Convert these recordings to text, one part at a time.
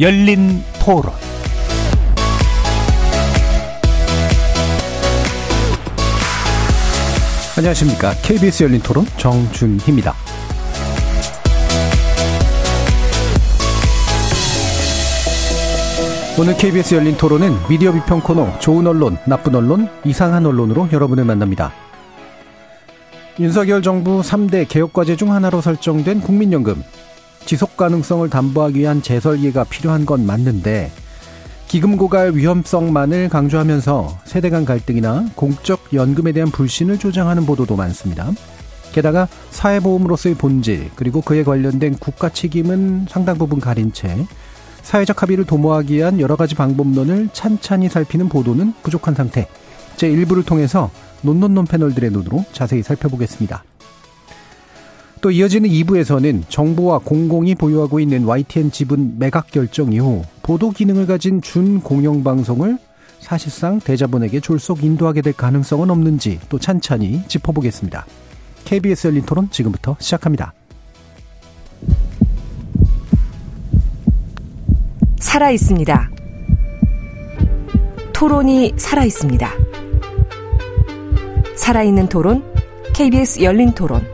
열린 토론 안녕하십니까. KBS 열린 토론 정준희입니다. 오늘 KBS 열린 토론은 미디어 비평 코너 좋은 언론, 나쁜 언론, 이상한 언론으로 여러분을 만납니다. 윤석열 정부 3대 개혁과제 중 하나로 설정된 국민연금. 지속 가능성을 담보하기 위한 재설계가 필요한 건 맞는데 기금 고갈 위험성만을 강조하면서 세대 간 갈등이나 공적 연금에 대한 불신을 조장하는 보도도 많습니다. 게다가 사회보험으로서의 본질 그리고 그에 관련된 국가 책임은 상당 부분 가린 채 사회적 합의를 도모하기 위한 여러 가지 방법론을 찬찬히 살피는 보도는 부족한 상태. 제 일부를 통해서 논논논 패널들의 눈으로 자세히 살펴보겠습니다. 또 이어지는 2부에서는 정부와 공공이 보유하고 있는 YTN 지분 매각 결정 이후 보도 기능을 가진 준공영방송을 사실상 대자본에게 졸속 인도하게 될 가능성은 없는지 또 찬찬히 짚어보겠습니다. KBS 열린 토론 지금부터 시작합니다. 살아 있습니다. 토론이 살아 있습니다. 살아있는 토론, KBS 열린 토론.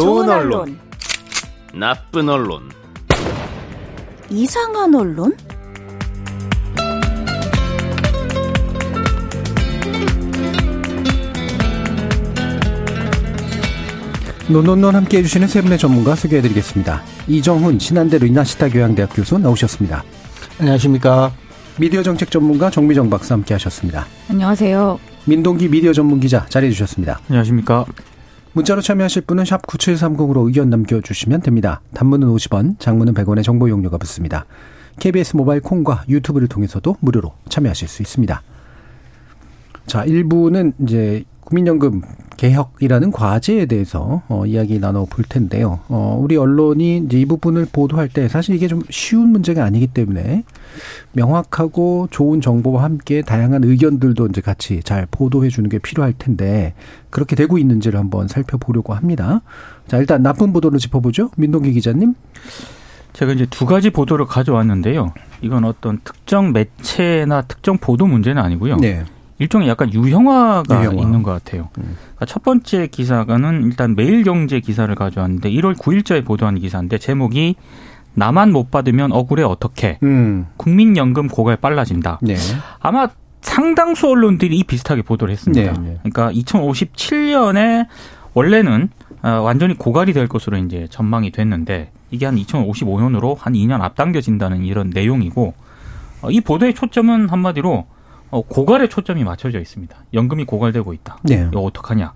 좋은 언론, 나쁜 언론, 이상한 언론? 논논논 함께 해주시는 세 분의 전문가 소개해드리겠습니다. 이정훈 신한대 르나시타 교양대학 교수 나오셨습니다. 안녕하십니까. 미디어 정책 전문가 정미정 박사 함께 하셨습니다. 안녕하세요. 민동기 미디어 전문 기자 자리해 주셨습니다. 안녕하십니까. 문자로 참여하실 분은 샵 9730으로 의견 남겨주시면 됩니다. 단문은 50원, 장문은 100원의 정보 용료가 붙습니다. KBS 모바일 콩과 유튜브를 통해서도 무료로 참여하실 수 있습니다. 자, 1부는 이제 국민연금 개혁이라는 과제에 대해서 어, 이야기 나눠 볼 텐데요. 어, 우리 언론이 이제 이 부분을 보도할 때 사실 이게 좀 쉬운 문제가 아니기 때문에 명확하고 좋은 정보와 함께 다양한 의견들도 이제 같이 잘 보도해 주는 게 필요할 텐데 그렇게 되고 있는지를 한번 살펴보려고 합니다. 자, 일단 나쁜 보도를 짚어보죠. 민동기 기자님. 제가 이제 두 가지 보도를 가져왔는데요. 이건 어떤 특정 매체나 특정 보도 문제는 아니고요. 네. 일종의 약간 유형화가 유형화. 있는 것 같아요. 음. 그러니까 첫 번째 기사가는 일단 매일경제 기사를 가져왔는데 1월 9일자에 보도한 기사인데 제목이 나만 못 받으면 억울해 어떻게 음. 국민연금 고갈 빨라진다. 네. 아마 상당수 언론들이 비슷하게 보도를 했습니다. 네. 그러니까 2057년에 원래는 어, 완전히 고갈이 될 것으로 이제 전망이 됐는데 이게 한 2055년으로 한 2년 앞당겨진다는 이런 내용이고 어, 이 보도의 초점은 한마디로 어, 고갈에 초점이 맞춰져 있습니다. 연금이 고갈되고 있다. 네. 이거 어떡하냐?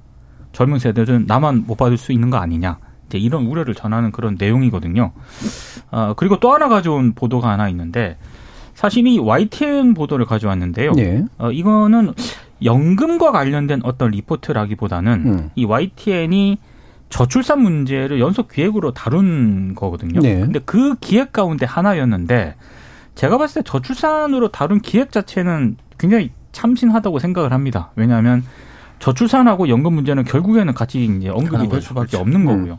젊은 세대들은 나만 못 받을 수 있는 거 아니냐? 이제 이런 우려를 전하는 그런 내용이거든요. 어, 그리고 또 하나 가져온 보도가 하나 있는데 사실 이 YTN 보도를 가져왔는데요. 네. 어, 이거는 연금과 관련된 어떤 리포트라기보다는 음. 이 YTN이 저출산 문제를 연속 기획으로 다룬 거거든요. 네. 근데 그 기획 가운데 하나였는데 제가 봤을 때 저출산으로 다룬 기획 자체는 굉장히 참신하다고 생각을 합니다. 왜냐하면 저출산하고 연금 문제는 결국에는 같이 이제 언급이 될. 수밖에 그렇죠. 없는 음. 거고요.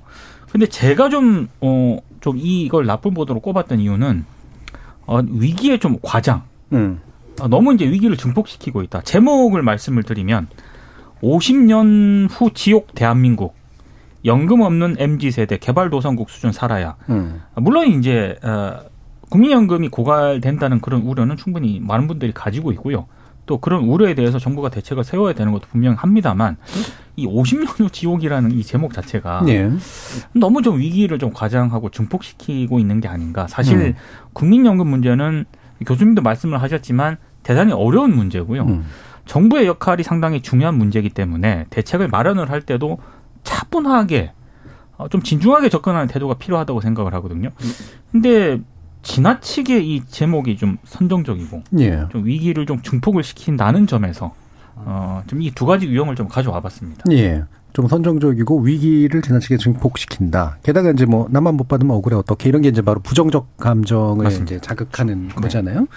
근데 제가 좀, 어, 좀 이걸 나쁜 보도로 꼽았던 이유는 어, 위기의 좀 과장. 음. 어, 너무 이제 위기를 증폭시키고 있다. 제목을 말씀을 드리면 50년 후 지옥 대한민국 연금 없는 MZ 세대 개발도상국 수준 살아야. 음. 물론 이제 어, 국민연금이 고갈된다는 그런 우려는 충분히 많은 분들이 가지고 있고요. 또 그런 우려에 대해서 정부가 대책을 세워야 되는 것도 분명합니다만 이 50년 후 지옥이라는 이 제목 자체가 네. 너무 좀 위기를 좀 과장하고 증폭시키고 있는 게 아닌가. 사실 음. 국민연금 문제는 교수님도 말씀을 하셨지만 대단히 어려운 문제고요. 음. 정부의 역할이 상당히 중요한 문제이기 때문에 대책을 마련을 할 때도 차분하게 어, 좀 진중하게 접근하는 태도가 필요하다고 생각을 하거든요. 근데 지나치게 이 제목이 좀 선정적이고 예. 좀 위기를 좀 증폭을 시킨다는 점에서 어, 좀 이 두 가지 유형을 좀 가져와 봤습니다. 예. 좀 선정적이고 위기를 지나치게 증폭시킨다. 게다가 이제 뭐 나만 못 받으면 억울해 어떻게 이런 게 이제 바로 부정적 감정을 맞습니다. 이제 자극하는 네. 거잖아요.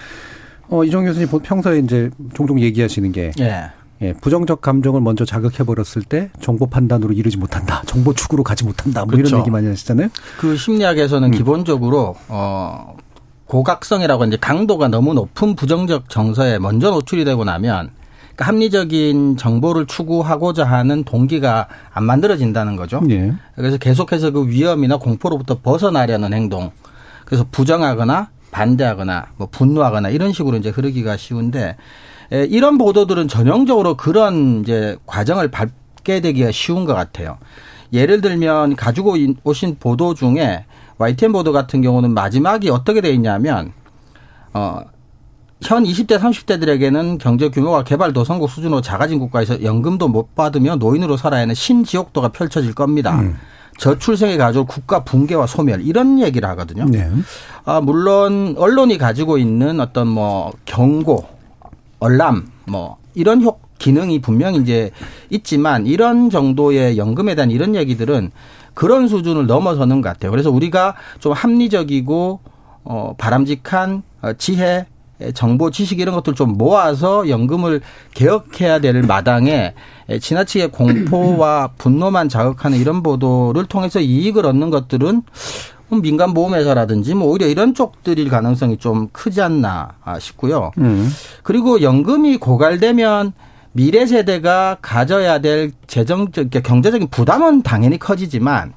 어, 이정 교수님 평소에 이제 종종 얘기하시는 게 예. 예, 부정적 감정을 먼저 자극해 버렸을 때 정보 판단으로 이르지 못한다. 정보 축으로 가지 못한다. 뭐 그렇죠. 이런 얘기 많이 하시잖아요. 그 심리학에서는 기본적으로 어 고각성이라고 이제 강도가 너무 높은 부정적 정서에 먼저 노출이 되고 나면 그러니까 합리적인 정보를 추구하고자 하는 동기가 안 만들어진다는 거죠. 예. 그래서 계속해서 그 위험이나 공포로부터 벗어나려는 행동. 그래서 부정하거나 반대하거나 뭐 분노하거나 이런 식으로 이제 흐르기가 쉬운데 에, 이런 보도들은 전형적으로 그런 이제 과정을 밟게 되기가 쉬운 것 같아요. 예를 들면 가지고 인- 오신 보도 중에 YTN 보도 같은 경우는 마지막이 어떻게 돼 있냐면 어, 현 20대, 30대들에게는 경제 규모가 개발 도상국 수준으로 작아진 국가에서 연금도 못 받으며 노인으로 살아야 하는 신지옥도가 펼쳐질 겁니다. 저출생이 가져올 국가 붕괴와 소멸 이런 얘기를 하거든요. 네. 아, 물론 언론이 가지고 있는 어떤 뭐 경고, 얼람 뭐 이런 효 기능이 분명히 이제 있지만 이런 정도의 연금에 대한 이런 얘기들은 그런 수준을 넘어서는 것 같아요. 그래서 우리가 좀 합리적이고 어 바람직한 어, 지혜 정보 지식 이런 것들 좀 모아서 연금을 개혁해야 될 마당에 에, 지나치게 공포와 분노만 자극하는 이런 보도를 통해서 이익을 얻는 것들은 뭐 민간 보험회사라든지 뭐 오히려 이런 쪽들일 가능성이 좀 크지 않나 아, 싶고요. 음. 그리고 연금이 고갈되면 미래 세대가 가져야 될 재정적 그러니까 경제적인 부담은 당연히 커지지만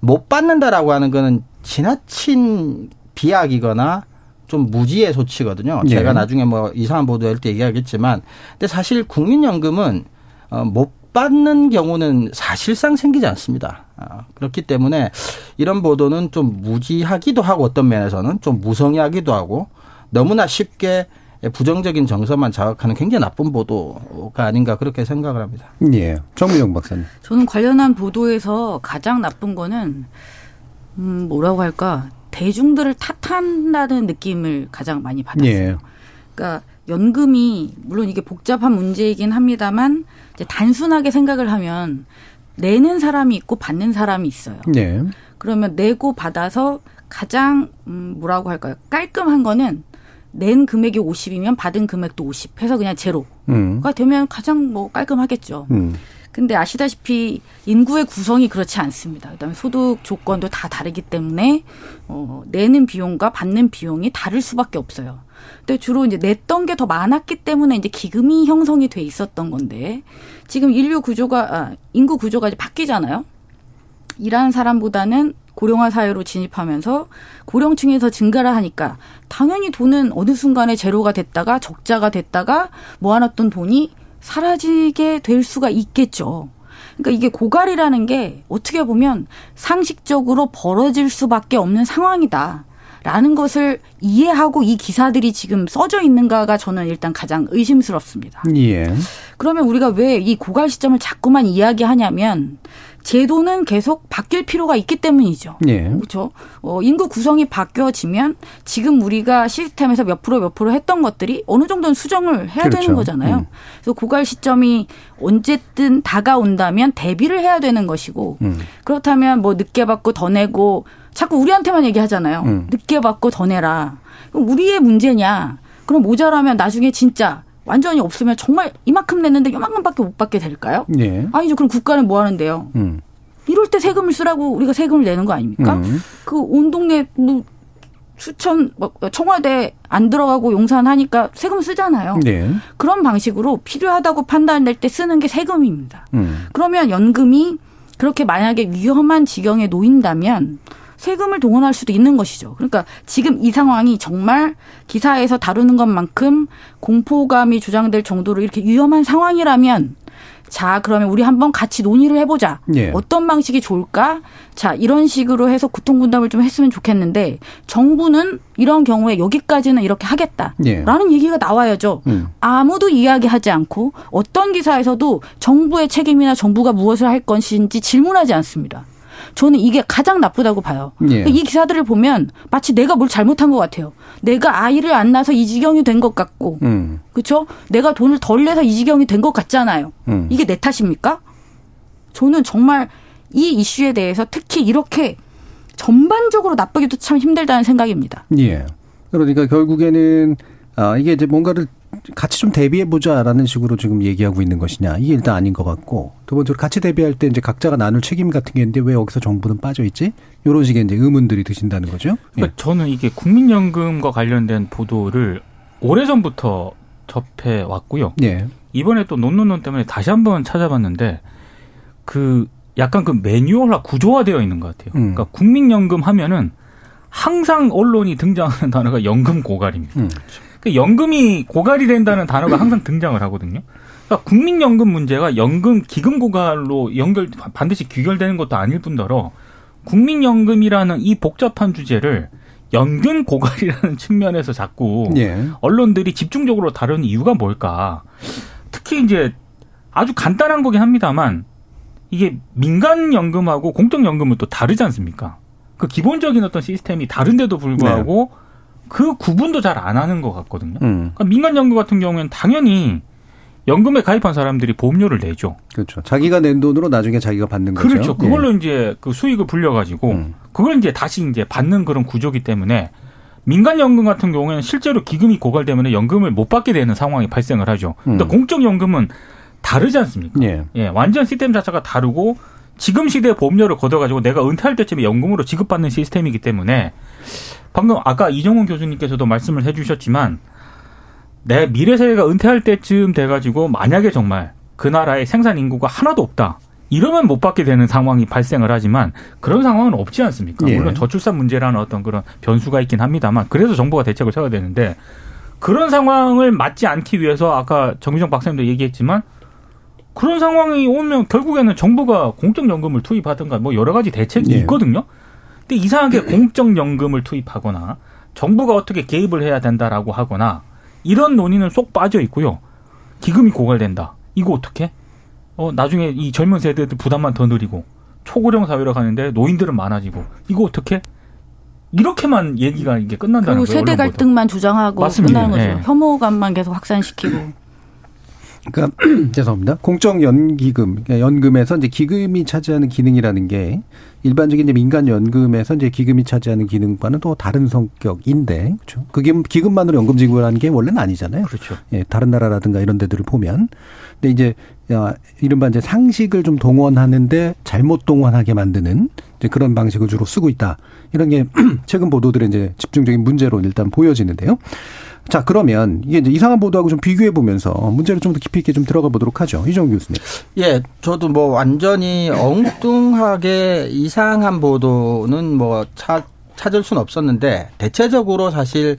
못 받는다라고 하는 거는 지나친 비약이거나 좀 무지의 소치거든요. 네. 제가 나중에 뭐 이상한 보도할 때 얘기하겠지만 근데 사실 국민연금은 어, 못 받는 경우는 사실상 생기지 않습니다. 아, 그렇기 때문에 이런 보도는 좀 무지하기도 하고 어떤 면에서는 좀 무성의하기도 하고 너무나 쉽게 부정적인 정서만 자극하는 굉장히 나쁜 보도가 아닌가 그렇게 생각을 합니다. 예. 정민영 박사님. 저는 관련한 보도에서 가장 나쁜 거는 음 뭐라고 할까 대중들을 탓한다는 느낌을 가장 많이 받았어요. 예. 그러니까 연금이 물론 이게 복잡한 문제이긴 합니다만 단순하게 생각을 하면 내는 사람이 있고 받는 사람이 있어요. 예. 그러면 내고 받아서 가장 음 뭐라고 할까요? 깔끔한 거는 낸 금액이 50이면 받은 금액도 50 해서 그냥 제로가 음. 되면 가장 뭐 깔끔하겠죠. 음. 근데 아시다시피 인구의 구성이 그렇지 않습니다. 그다음에 소득 조건도 다 다르기 때문에 어 내는 비용과 받는 비용이 다를 수밖에 없어요. 근데 주로 이제 냈던 게 더 많았기 때문에 이제 기금이 형성이 돼 있었던 건데 지금 인류 구조가 아, 인구 구조가 이제 바뀌잖아요. 일하는 사람보다는 고령화 사회로 진입하면서 고령층에서 증가를 하니까 당연히 돈은 어느 순간에 제로가 됐다가 적자가 됐다가 모아놨던 돈이 사라지게 될 수가 있겠죠. 그러니까 이게 고갈이라는 게 어떻게 보면 상식적으로 벌어질 수밖에 없는 상황이다. 라는 것을 이해하고 이 기사들이 지금 써져 있는가가 저는 일단 가장 의심스럽습니다. 예. 그러면 우리가 왜 이 고갈 시점을 자꾸만 이야기하냐면 제도는 계속 바뀔 필요가 있기 때문이죠. 예. 그렇죠. 어, 인구 구성이 바뀌어지면 지금 우리가 시스템에서 몇 프로 몇 프로 했던 것들이 어느 정도는 수정을 해야 그렇죠. 되는 거잖아요. 음. 그래서 고갈 시점이 언제든 다가온다면 대비를 해야 되는 것이고 음. 그렇다면 뭐 늦게 받고 더 내고 자꾸 우리한테만 얘기하잖아요. 음. 늦게 받고 더 내라. 그럼 우리의 문제냐? 그럼 모자라면 나중에 진짜 완전히 없으면 정말 이만큼 냈는데 이만큼밖에 못 받게 될까요? 예. 아니죠. 그럼 국가는 뭐 하는데요? 음. 이럴 때 세금을 쓰라고 우리가 세금을 내는 거 아닙니까? 음. 그온 동네 뭐 수천 뭐 청와대 안 들어가고 용산 하니까 세금 쓰잖아요. 네. 그런 방식으로 필요하다고 판단될 때 쓰는 게 세금입니다. 음. 그러면 연금이 그렇게 만약에 위험한 지경에 놓인다면 세금을 동원할 수도 있는 것이죠. 그러니까 지금 이 상황이 정말 기사에서 다루는 것만큼 공포감이 조장될 정도로 이렇게 위험한 상황이라면 자, 그러면 우리 한번 같이 논의를 해보자. 예. 어떤 방식이 좋을까? 자, 이런 식으로 해서 고통분담을 좀 했으면 좋겠는데 정부는 이런 경우에 여기까지는 이렇게 하겠다. 예. 라는 얘기가 나와야죠. 음. 아무도 이야기하지 않고 어떤 기사에서도 정부의 책임이나 정부가 무엇을 할 것인지 질문하지 않습니다. 저는 이게 가장 나쁘다고 봐요. 예. 이 기사들을 보면 마치 내가 뭘 잘못한 것 같아요. 내가 아이를 안 낳아서 이 지경이 된 것 같고, 음. 그렇죠? 내가 돈을 덜 내서 이 지경이 된 것 같잖아요. 음. 이게 내 탓입니까? 저는 정말 이 이슈에 대해서 특히 이렇게 전반적으로 나쁘기도 참 힘들다는 생각입니다. 예. 그러니까 결국에는 아 이게 이제 뭔가를 같이 좀 대비해 보자라는 식으로 지금 얘기하고 있는 것이냐 이게 일단 아닌 것 같고 두 번째로 같이 대비할 때 이제 각자가 나눌 책임 같은 게 있는데 왜 여기서 정부는 빠져 있지 이런 식의 이제 의문들이 드신다는 거죠. 예. 그러니까 저는 이게 국민연금과 관련된 보도를 오래 전부터 접해 왔고요. 예. 이번에 또 논논논 때문에 다시 한번 찾아봤는데 그 약간 그 매뉴얼화 구조화되어 있는 것 같아요. 음. 그러니까 국민연금 하면은 항상 언론이 등장하는 단어가 연금 고갈입니다. 음. 그 연금이 고갈이 된다는 단어가 항상 등장을 하거든요. 그러니까 국민연금 문제가 연금 기금 고갈로 연결 반드시 귀결되는 것도 아닐 뿐더러 국민연금이라는 이 복잡한 주제를 연금 고갈이라는 측면에서 자꾸 예. 언론들이 집중적으로 다루는 이유가 뭘까? 특히 이제 아주 간단한 거긴 합니다만 이게 민간 연금하고 공적 연금은 또 다르지 않습니까? 그 기본적인 어떤 시스템이 다른데도 불구하고 그 구분도 잘 안 하는 것 같거든요. 음. 그러니까 민간 연금 같은 경우에는 당연히 연금에 가입한 사람들이 보험료를 내죠. 그렇죠. 자기가 낸 돈으로 나중에 자기가 받는 거죠. 그렇죠. 그걸로 예. 이제 그 수익을 불려가지고 음. 그걸 이제 다시 이제 받는 그런 구조기 때문에 민간 연금 같은 경우에는 실제로 기금이 고갈되면 연금을 못 받게 되는 상황이 발생을 하죠. 근데 음. 공적 연금은 다르지 않습니까? 예. 예, 완전 시스템 자체가 다르고 지금 시대에 보험료를 걷어가지고 내가 은퇴할 때쯤에 연금으로 지급받는 시스템이기 때문에 방금 아까 이정훈 교수님께서도 말씀을 해주셨지만 내 미래 세대가 은퇴할 때쯤 돼가지고 만약에 정말 그 나라의 생산 인구가 하나도 없다. 이러면 못 받게 되는 상황이 발생을 하지만 그런 상황은 없지 않습니까? 예. 물론 저출산 문제라는 어떤 그런 변수가 있긴 합니다만 그래서 정부가 대책을 세워야 되는데 그런 상황을 맞지 않기 위해서 아까 정미정 박사님도 얘기했지만 그런 상황이 오면 결국에는 정부가 공적연금을 투입하든가 뭐 여러 가지 대책이 예. 있거든요. 근데 이상하게 공적연금을 투입하거나 정부가 어떻게 개입을 해야 된다라고 하거나 이런 논의는 쏙 빠져 있고요. 기금이 고갈된다. 이거 어떻게? 어 나중에 이 젊은 세대들 부담만 더 늘리고 초고령 사회로 가는데 노인들은 많아지고 이거 어떻게? 이렇게만 얘기가 이게 끝난다는 그리고 거예요. 세대. 갈등만 주장하고 맞습니다. 끝나는 거죠. 예. 혐오감만 계속 확산시키고. 그러니까 죄송합니다. 공적 연기금, 그러니까 연금에서 이제 기금이 차지하는 기능이라는 게 일반적인 이제 민간 연금에서 이제 기금이 차지하는 기능과는 또 다른 성격인데, 그렇죠? 그게 기금만으로 연금 지급을 하는 게 원래는 아니잖아요. 그렇죠. 예, 다른 나라라든가 이런 데들을 보면. 근데 이제 야, 이른바 이제 상식을 좀 동원하는데 잘못 동원하게 만드는 이제 그런 방식을 주로 쓰고 있다. 이런 게 최근 보도들의 이제 집중적인 문제로 일단 보여지는데요. 자, 그러면 이게 이제 이상한 보도하고 좀 비교해 보면서 문제를 좀 더 깊이 있게 좀 들어가 보도록 하죠. 이정 교수님. 예, 저도 뭐 완전히 엉뚱하게 이상한 보도는 뭐 차, 찾을 수는 없었는데 대체적으로 사실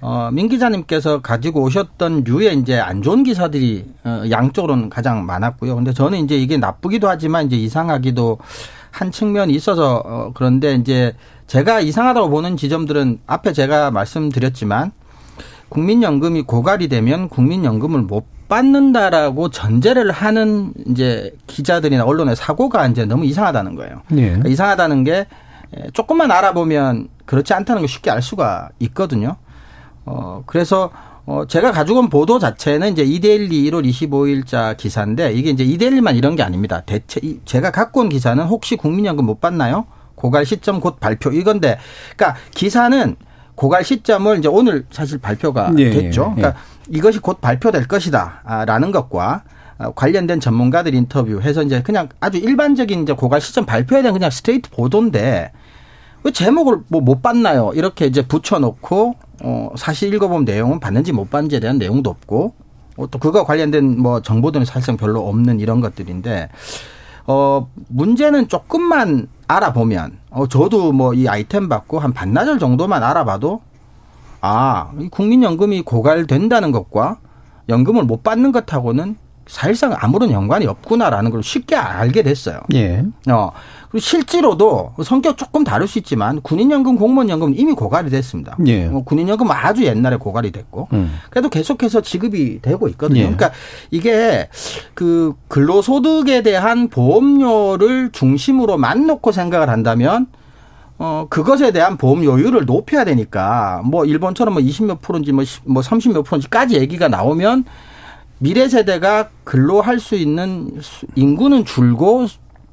어, 민 기자님께서 가지고 오셨던 류의 이제 안 좋은 기사들이 어, 양쪽으로는 가장 많았고요. 근데 저는 이제 이게 나쁘기도 하지만 이제 이상하기도 한 측면이 있어서 어, 그런데 이제 제가 이상하다고 보는 지점들은 앞에 제가 말씀드렸지만 국민연금이 고갈이 되면 국민연금을 못 받는다라고 전제를 하는 이제 기자들이나 언론의 사고가 이제 너무 이상하다는 거예요. 예. 그러니까 이상하다는 게 조금만 알아보면 그렇지 않다는 걸 쉽게 알 수가 있거든요. 어, 그래서 어, 제가 가지고 온 보도 자체는 이제 이데일리 1월 25일자 기사인데 이게 이제 이데일리만 이런 게 아닙니다. 대체, 이- 제가 갖고 온 기사는 혹시 국민연금 못 받나요? 고갈 시점 곧 발표 이건데, 그러니까 기사는 고갈 시점을 이제 오늘 사실 발표가 예, 됐죠. 예, 그러니까 이것이 곧 발표될 것이다라는 것과 아, 관련된 전문가들 인터뷰해서 이제 그냥 아주 일반적인 이제 고갈 시점 발표에 대한 그냥 스트레이트 보도인데 왜 제목을 뭐 못 봤나요? 이렇게 이제 붙여놓고 어 사실 읽어보면 내용은 봤는지 못 봤는지에 대한 내용도 없고 어, 또 그거 관련된 뭐 정보들은 사실상 별로 없는 이런 것들인데 어 문제는 조금만 알아보면 어 저도 뭐 이 아이템 받고 한 반나절 정도만 알아봐도 아, 이 국민연금이 고갈된다는 것과 연금을 못 받는 것하고는 사실상 아무런 연관이 없구나라는 걸 쉽게 알게 됐어요. 예. 어, 실제로도 성격 조금 다를 수 있지만 군인연금, 공무원연금은 이미 고갈이 됐습니다. 예. 어, 군인연금은 아주 옛날에 고갈이 됐고, 음. 그래도 계속해서 지급이 되고 있거든요. 예. 그러니까 이게 그 근로소득에 대한 보험료를 중심으로만 놓고 생각을 한다면 어, 그것에 대한 보험료율을 높여야 되니까, 뭐, 일본처럼 뭐 20몇 프로인지 뭐, 10, 뭐 30몇 프로인지까지 얘기가 나오면 미래 세대가 근로할 수 있는 수- 인구는 줄고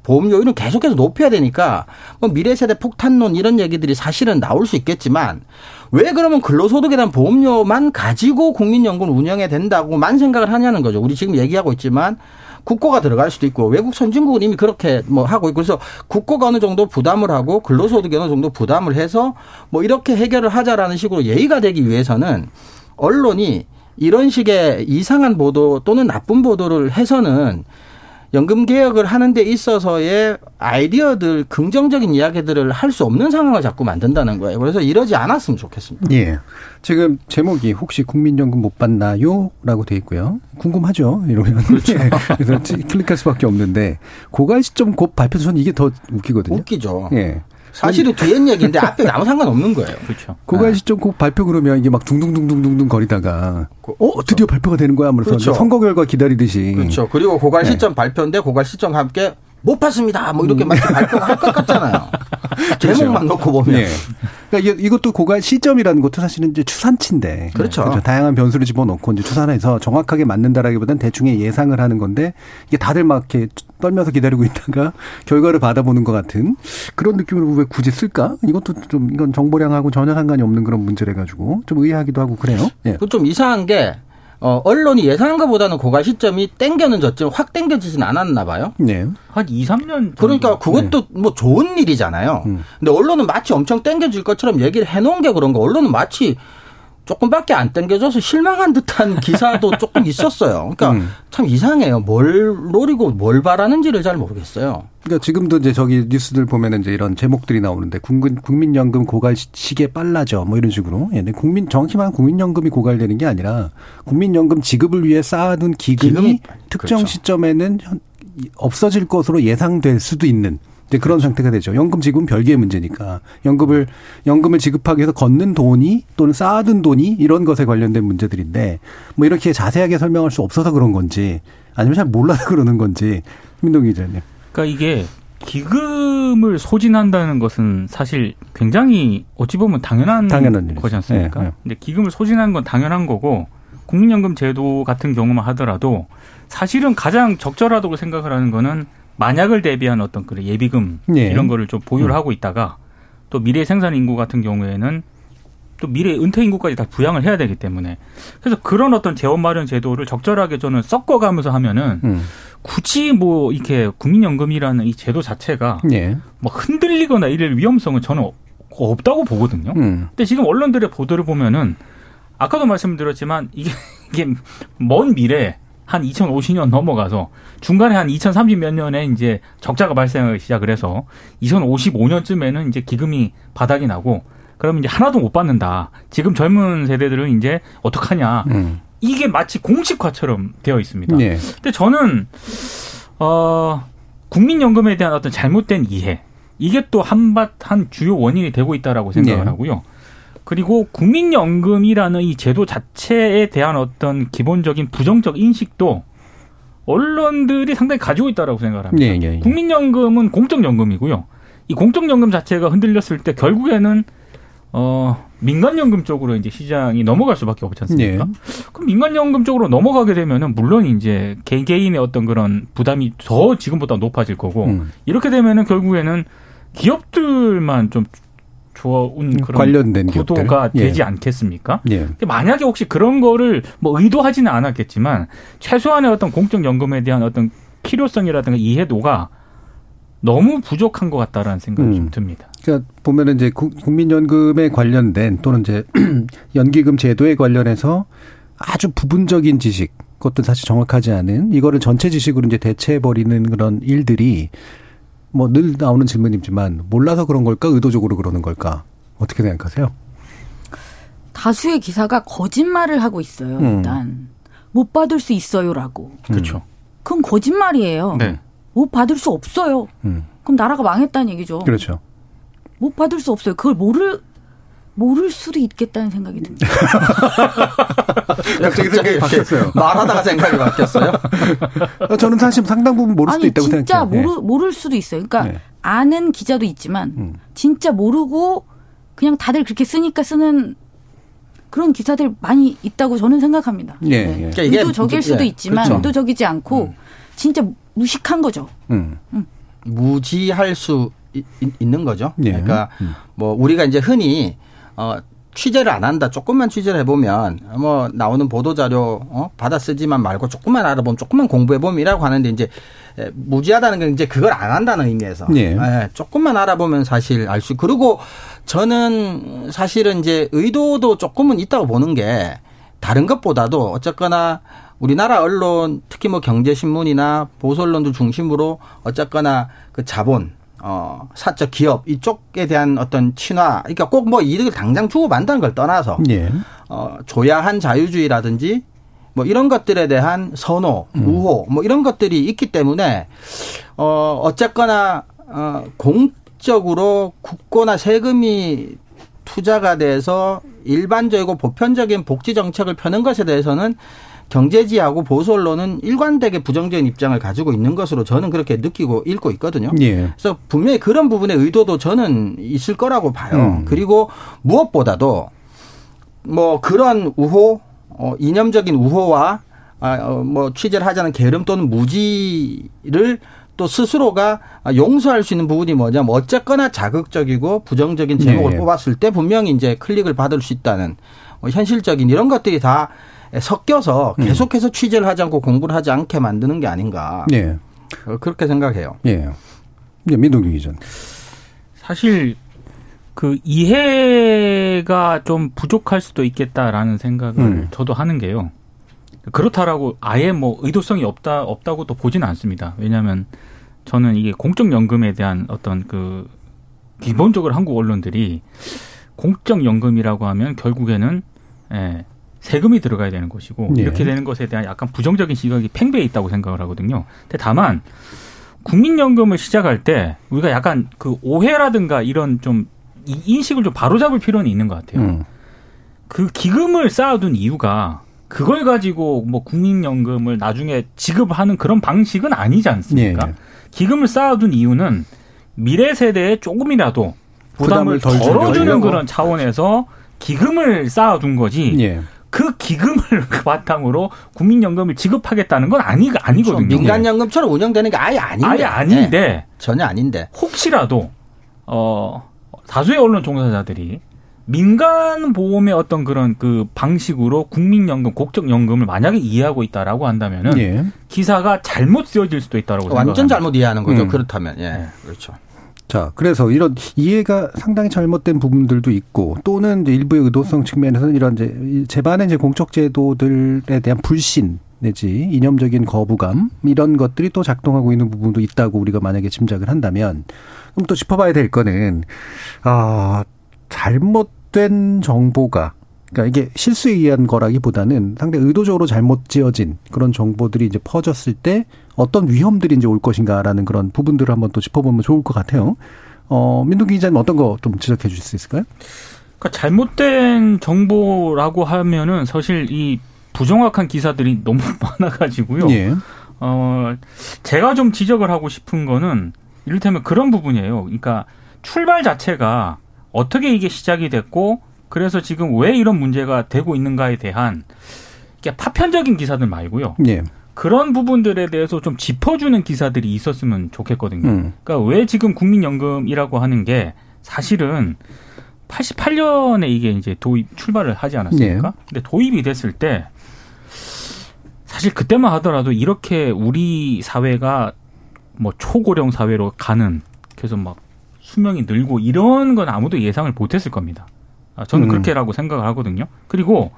보험료율은 계속해서 높여야 되니까 뭐 미래 세대 폭탄론 이런 얘기들이 사실은 나올 수 있겠지만 왜 그러면 근로소득에 대한 보험료만 가지고 국민연금 운영해야 된다고만 생각을 하냐는 거죠. 우리 지금 얘기하고 있지만 국고가 들어갈 수도 있고 외국 선진국은 이미 그렇게 뭐 하고 있고 그래서 국고가 어느 정도 부담을 하고 근로소득이 어느 정도 부담을 해서 뭐 이렇게 해결을 하자라는 식으로 예의가 되기 위해서는 언론이 이런 식의 이상한 보도 또는 나쁜 보도를 해서는 연금 개혁을 하는 데 있어서의 아이디어들 긍정적인 이야기들을 할 수 없는 상황을 자꾸 만든다는 거예요. 그래서 이러지 않았으면 좋겠습니다. 예. 지금 제목이 혹시 국민연금 못 받나요? 라고 돼 있고요. 궁금하죠? 이러면. 그렇죠. 예. 그래서 클릭할 수밖에 없는데, 고갈 시점 곧 발표 전 이게 더 웃기거든요. 웃기죠. 예. 사실은 뒤엔 얘기인데 앞에 아무 상관없는 거예요. 그렇죠. 고갈 시점 곧 발표 그러면 이게 막 둥둥둥둥둥둥 거리다가, 어, 드디어 발표가 되는 거야? 하면서 그렇죠. 선거 결과 기다리듯이. 그렇죠. 그리고 고갈 네. 시점 발표인데 고갈 시점과 함께 못 봤습니다. 뭐 이렇게 막 발표가 할것 같잖아요. 제목만 놓고 보면. 예. 그러니까 이것도 고갈 시점이라는 것도 사실은 이제 추산치인데. 그렇죠. 다양한 변수를 집어넣고 이제 추산해서 정확하게 맞는다라기보다는 대충의 예상을 하는 건데 이게 다들 막 이렇게 떨면서 기다리고 있다가 결과를 받아보는 것 같은 그런 느낌으로 왜 굳이 쓸까? 이것도 좀 이건 정보량하고 전혀 상관이 없는 그런 문제래 가지고 좀 의아하기도 하고 그래요. 예. 그좀 이상한 게 어, 언론이 예상한 것보다는 고갈 시점이 땡겨는 졌지만 확 땡겨지진 않았나 봐요. 네. 한 2, 3년 그러니까 그것도 뭐 좋은 일이잖아요. 음. 근데 언론은 마치 엄청 땡겨질 것처럼 얘기를 해놓은 게 그런 거. 언론은 마치 조금밖에 안 땡겨져서 실망한 듯한 기사도 조금 있었어요. 그러니까 음. 참 이상해요. 뭘 노리고 뭘 바라는지를 잘 모르겠어요. 그러니까 지금도 이제 저기 뉴스들 보면은 이제 이런 제목들이 나오는데 국민 국민연금 고갈 시- 시기에 빨라져 뭐 이런 식으로. 예, 국민 정확히 말하면 국민연금이 고갈되는 게 아니라 국민연금 지급을 위해 쌓아둔 기금이, 기금이, 특정 그렇죠. 시점에는 현- 없어질 것으로 예상될 수도 있는 이제 그런 상태가 되죠. 연금 지급은 별개의 문제니까 연금을 연금을 지급하기 위해서 걷는 돈이 또는 쌓아둔 돈이 이런 것에 관련된 문제들인데 뭐 이렇게 자세하게 설명할 수 없어서 그런 건지 아니면 잘 몰라서 그러는 건지 민동 기자님. 그러니까 이게 기금을 소진한다는 것은 사실 굉장히 어찌 보면 당연한, 당연한. 거지 않습니까? 예, 예. 근데 기금을 소진하는 건 당연한 거고 국민연금 제도 같은 경우만 하더라도 사실은 가장 적절하다고 생각을 하는 거는 만약을 대비한 어떤 그런 예비금 예. 이런 거를 좀 보유를 하고 있다가 또 미래 생산 인구 같은 경우에는 또 미래 은퇴 인구까지 다 부양을 해야 되기 때문에 그래서 그런 어떤 재원 마련 제도를 적절하게 저는 섞어가면서 하면은 음. 굳이 뭐 이렇게 국민연금이라는 이 제도 자체가 예. 뭐 흔들리거나 이럴 위험성은 저는 없- 없다고 보거든요. 음. 근데 지금 언론들의 보도를 보면은 아까도 말씀드렸지만 이게 이게 먼 미래 한 2050년 넘어가서 중간에 한 2030 몇 년에 이제 적자가 발생하기 시작을 해서 2055년쯤에는 이제 기금이 바닥이 나고 그러면 이제 하나도 못 받는다. 지금 젊은 세대들은 이제 어떡하냐. 음. 이게 마치 공식화처럼 되어 있습니다. 예. 근데 저는 어 국민연금에 대한 어떤 잘못된 이해 이게 또 한밭 한 주요 원인이 되고 있다라고 생각을 네. 하고요. 그리고 국민연금이라는 이 제도 자체에 대한 어떤 기본적인 부정적 인식도 언론들이 상당히 가지고 있다라고 생각을 합니다. 예, 예, 예. 국민연금은 공적연금이고요. 이 공적연금 자체가 흔들렸을 때 결국에는 어 민간연금 쪽으로 이제 시장이 넘어갈 수밖에 없지 않습니까? 예. 그럼 민간연금 쪽으로 넘어가게 되면은 물론 이제 개개인의 어떤 그런 부담이 더 지금보다 높아질 거고 음. 이렇게 되면은 결국에는 기업들만 좀 좋은 그런 관련된 구도가 기업들. 예. 되지 않겠습니까? 예. 만약에 혹시 그런 거를 뭐 의도하지는 않았겠지만 최소한의 어떤 공적연금에 대한 어떤 필요성이라든가 이해도가 너무 부족한 것 같다라는 생각이 음. 좀 듭니다. 그러니까 보면은 이제 국- 국민연금에 관련된 또는 이제 연기금 제도에 관련해서 아주 부분적인 지식, 그것도 사실 정확하지 않은 이거를 전체 지식으로 이제 대체해 버리는 그런 일들이 뭐 늘 나오는 질문이지만 몰라서 그런 걸까, 의도적으로 그러는 걸까 어떻게 생각하세요? 다수의 기사가 거짓말을 하고 있어요. 음. 일단 못 받을 수 있어요라고. 그렇죠. 그건 거짓말이에요. 네. 못 받을 수 없어요. 음. 그럼 나라가 망했다는 얘기죠. 그렇죠. 못 받을 수 없어요. 그걸 모를 모를 수도 있겠다는 생각이 듭니다. 갑자기 생각이 바뀌었어요. 말하다가 생각이 바뀌었어요. 어, 저는 사실 상당 부분 모를 수도 아니 있다고 진짜 생각해요. 모르 모를 수도 있어요. 그러니까 네. 아는 기자도 있지만 음. 진짜 모르고 그냥 다들 그렇게 쓰니까 쓰는 그런 기사들 많이 있다고 저는 생각합니다. 예, 네. 예. 그러니까 이게 의도적일 수도 예, 있지만 그렇죠. 의도적이지 않고 진짜 무식한 거죠. 음. 무지할 수 있는 거죠. 예. 그러니까 뭐 우리가 이제 흔히 어 취재를 안 한다. 조금만 취재를 해보면 뭐 나오는 보도 자료 어 받아 쓰지만 말고 조금만 알아보면 조금만 공부해보면이라고 하는데 이제 에, 무지하다는 건 이제 그걸 안 한다는 의미에서 예. 예, 조금만 알아보면 사실 알 수. 그리고 저는 사실은 이제 의도도 조금은 있다고 보는 게 다른 것보다도 어쨌거나 우리나라 언론 특히 뭐 경제신문이나 보수 언론들 중심으로 어쨌거나 그 자본 어 사적 기업 이쪽에 대한 어떤 친화 그러니까 꼭 뭐 이득을 당장 주고 만다는 걸 떠나서 예. 어 조야한 자유주의라든지 뭐 이런 것들에 대한 선호, 우호 뭐 이런 것들이 있기 때문에 어 어쨌거나 어 공적으로 국고나 세금이 투자가 돼서 일반적이고 보편적인 복지 정책을 펴는 것에 대해서는 경제지하고 보수 언론은 일관되게 부정적인 입장을 가지고 있는 것으로 저는 그렇게 느끼고 읽고 있거든요. 예. 그래서 분명히 그런 부분의 의도도 저는 있을 거라고 봐요. 음. 그리고 무엇보다도 뭐 그런 우호, 어, 이념적인 우호와 아, 어, 뭐 취재를 하자는 게으름 또는 무지를 또 스스로가 용서할 수 있는 부분이 뭐냐면 어쨌거나 자극적이고 부정적인 제목을 네. 뽑았을 때 분명히 이제 클릭을 받을 수 있다는 뭐 현실적인 이런 것들이 다 섞여서 음. 계속해서 취재를 하지 않고 공부를 하지 않게 만드는 게 아닌가 예. 어, 그렇게 생각해요. 예. 예, 민동기 기자. 사실 그 이해가 좀 부족할 수도 있겠다라는 생각을 음. 저도 하는 게요. 그렇다라고 아예 뭐 의도성이 없다 없다고 또 보지는 않습니다. 왜냐하면 저는 이게 공적연금에 대한 어떤 그 기본적으로 한국 언론들이 공적연금이라고 하면 결국에는 예, 세금이 들어가야 되는 것이고 예. 이렇게 되는 것에 대한 약간 부정적인 시각이 팽배해 있다고 생각을 하거든요. 근데 다만 국민연금을 시작할 때 우리가 약간 그 오해라든가 이런 좀 이- 인식을 좀 바로잡을 필요는 있는 것 같아요. 음. 그 기금을 쌓아둔 이유가 그걸 가지고 뭐 국민연금을 나중에 지급하는 그런 방식은 아니지 않습니까? 예. 기금을 쌓아둔 이유는 미래 세대에 조금이라도 부담을, 부담을 덜 덜어주는. 그런 차원에서 기금을 쌓아둔 거지. 예. 그 기금을 그 바탕으로 국민연금을 지급하겠다는 건 아니 아니거든요. 민간연금처럼 운영되는 게 아예 아닌데. 아예 아닌데 예, 전혀 아닌데. 혹시라도 어 다수의 언론 종사자들이 민간 보험의 어떤 그런 그 방식으로 국민연금, 국적연금을 만약에 이해하고 있다라고 한다면은 예. 기사가 잘못 쓰여질 수도 있다라고 완전 생각합니다. 잘못 이해하는 거죠. 음. 그렇다면. 예. 네. 그렇죠. 자, 그래서 이런 이해가 상당히 잘못된 부분들도 있고 또는 이제 일부의 의도성 측면에서는 이런 이제 이 제반의 이제 공적 제도들에 대한 불신 내지 이념적인 거부감 이런 것들이 또 작동하고 있는 부분도 있다고 우리가 만약에 짐작을 한다면 그럼 또 짚어봐야 될 거는 아 잘못된 정보가 그러니까 이게 실수에 의한 거라기보다는 상당히 의도적으로 잘못 지어진 그런 정보들이 이제 퍼졌을 때 어떤 위험들이 이제 올 것인가라는 그런 부분들을 한번 또 짚어보면 좋을 것 같아요. 어, 민동기 기자님 어떤 거 좀 지적해 주실 수 있을까요? 그러니까 잘못된 정보라고 하면은 사실 이 부정확한 기사들이 너무 많아가지고요. 예. 어, 제가 좀 지적을 하고 싶은 거는 이를테면 그런 부분이에요. 그러니까 출발 자체가 어떻게 이게 시작이 됐고 그래서 지금 왜 이런 문제가 되고 있는가에 대한 파편적인 기사들 말고요. 예. 그런 부분들에 대해서 좀 짚어주는 기사들이 있었으면 좋겠거든요. 음. 그러니까 왜 지금 국민연금이라고 하는 게 사실은 88년에 이게 이제 도입 출발을 하지 않았습니까? 네. 근데 도입이 됐을 때 사실 그때만 하더라도 이렇게 우리 사회가 뭐 초고령 사회로 가는 그래서 막 수명이 늘고 이런 건 아무도 예상을 못했을 겁니다. 아, 저는 음. 그렇게라고 생각을 하거든요. 그리고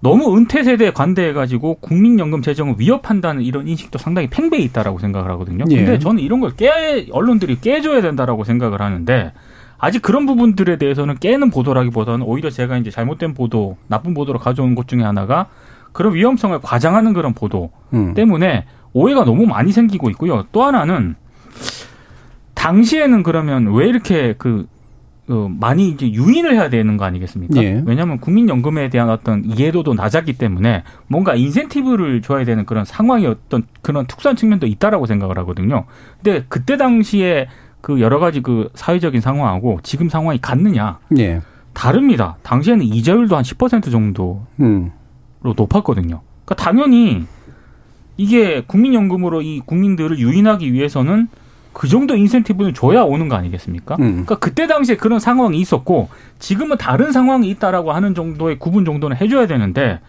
너무 은퇴 세대에 관대해가지고 국민연금 재정을 위협한다는 이런 인식도 상당히 팽배해 있다라고 생각을 하거든요. 예. 근데 저는 이런 걸 깨, 언론들이 깨줘야 된다라고 생각을 하는데 아직 그런 부분들에 대해서는 깨는 보도라기보다는 오히려 제가 이제 잘못된 보도, 나쁜 보도로 가져온 것 중에 하나가 그런 위험성을 과장하는 그런 보도 음. 때문에 오해가 너무 많이 생기고 있고요. 또 하나는 당시에는 그러면 왜 이렇게 그 어, 많이 이제 유인을 해야 되는 거 아니겠습니까? 예. 왜냐하면 국민연금에 대한 어떤 이해도도 낮았기 때문에 뭔가 인센티브를 줘야 되는 그런 상황이 어떤 그런 특수한 측면도 있다라고 생각을 하거든요. 근데 그때 당시에 그 여러 가지 그 사회적인 상황하고 지금 상황이 같느냐? 예. 다릅니다. 당시에는 이자율도 한 10% 정도로 음. 높았거든요. 그러니까 당연히 이게 국민연금으로 이 국민들을 유인하기 위해서는 그 정도 인센티브는 줘야 오는 거 아니겠습니까? 음. 그러니까 그때 당시에 그런 상황이 있었고 지금은 다른 상황이 있다라고 하는 정도의 구분 정도는 해줘야 되는데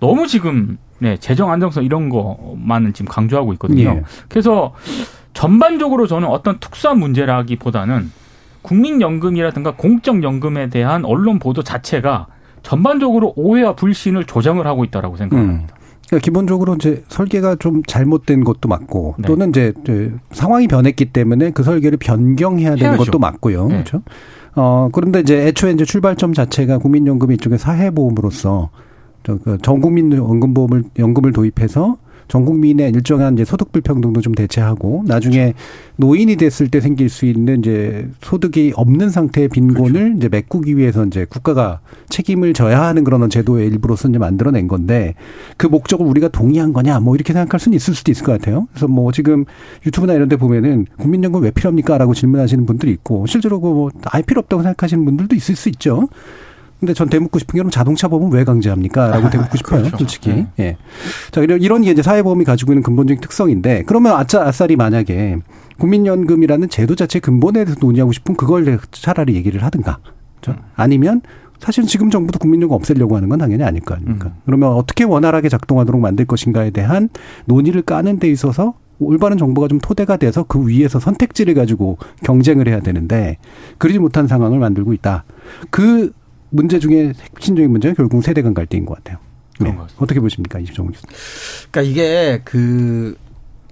너무 지금 네 재정 안정성 이런 거만을 지금 강조하고 있거든요. 예. 그래서 전반적으로 저는 어떤 특수한 문제라기보다는 국민연금이라든가 공적연금에 대한 언론 보도 자체가 전반적으로 오해와 불신을 조장을 하고 있다라고 음. 생각합니다. 그러니까 기본적으로 이제 설계가 좀 잘못된 것도 맞고 네. 또는 이제 상황이 변했기 때문에 그 설계를 변경해야 되는 해야죠. 것도 맞고요. 네. 그렇죠. 어, 그런데 이제 애초에 이제 출발점 자체가 국민연금 이쪽에 사회보험으로서 저그 전국민 연금보험을 연금을 도입해서 전 국민의 일정한 이제 소득 불평등도 좀 대체하고 나중에 노인이 됐을 때 생길 수 있는 이제 소득이 없는 상태의 빈곤을 이제 메꾸기 위해서 이제 국가가 책임을 져야 하는 그런 제도의 일부로서 이제 만들어낸 건데 그 목적을 우리가 동의한 거냐 뭐 이렇게 생각할 수는 있을 수도 있을 것 같아요. 그래서 뭐 지금 유튜브나 이런 데 보면은 국민연금 왜 필요합니까라고 질문하시는 분들이 있고 실제로 그뭐 아예 필요 없다고 생각하시는 분들도 있을 수 있죠. 근데 전 대묻고 싶은 게 그럼 자동차 보험 왜 강제합니까? 라고 대묻고 싶어요. 그렇죠. 솔직히. 네. 예. 자, 이런 이런 게 이제 사회보험이 가지고 있는 근본적인 특성인데 그러면 아짜 아싸리 만약에 국민연금이라는 제도 자체 근본에 대해서 논의하고 싶으면 그걸 차라리 얘기를 하든가. 그렇죠? 아니면 사실 지금 정부도 국민연금 없애려고 하는 건 당연히 아닐 거 아닙니까? 음. 그러면 어떻게 원활하게 작동하도록 만들 것인가에 대한 논의를 까는 데 있어서 올바른 정보가 좀 토대가 돼서 그 위에서 선택지를 가지고 경쟁을 해야 되는데 그러지 못한 상황을 만들고 있다. 그 문제 중에 핵심적인 문제가 결국 세대 간 갈등인 것 같아요. 네. 어떻게 보십니까, 이정훈 교수님? 그러니까 이게 그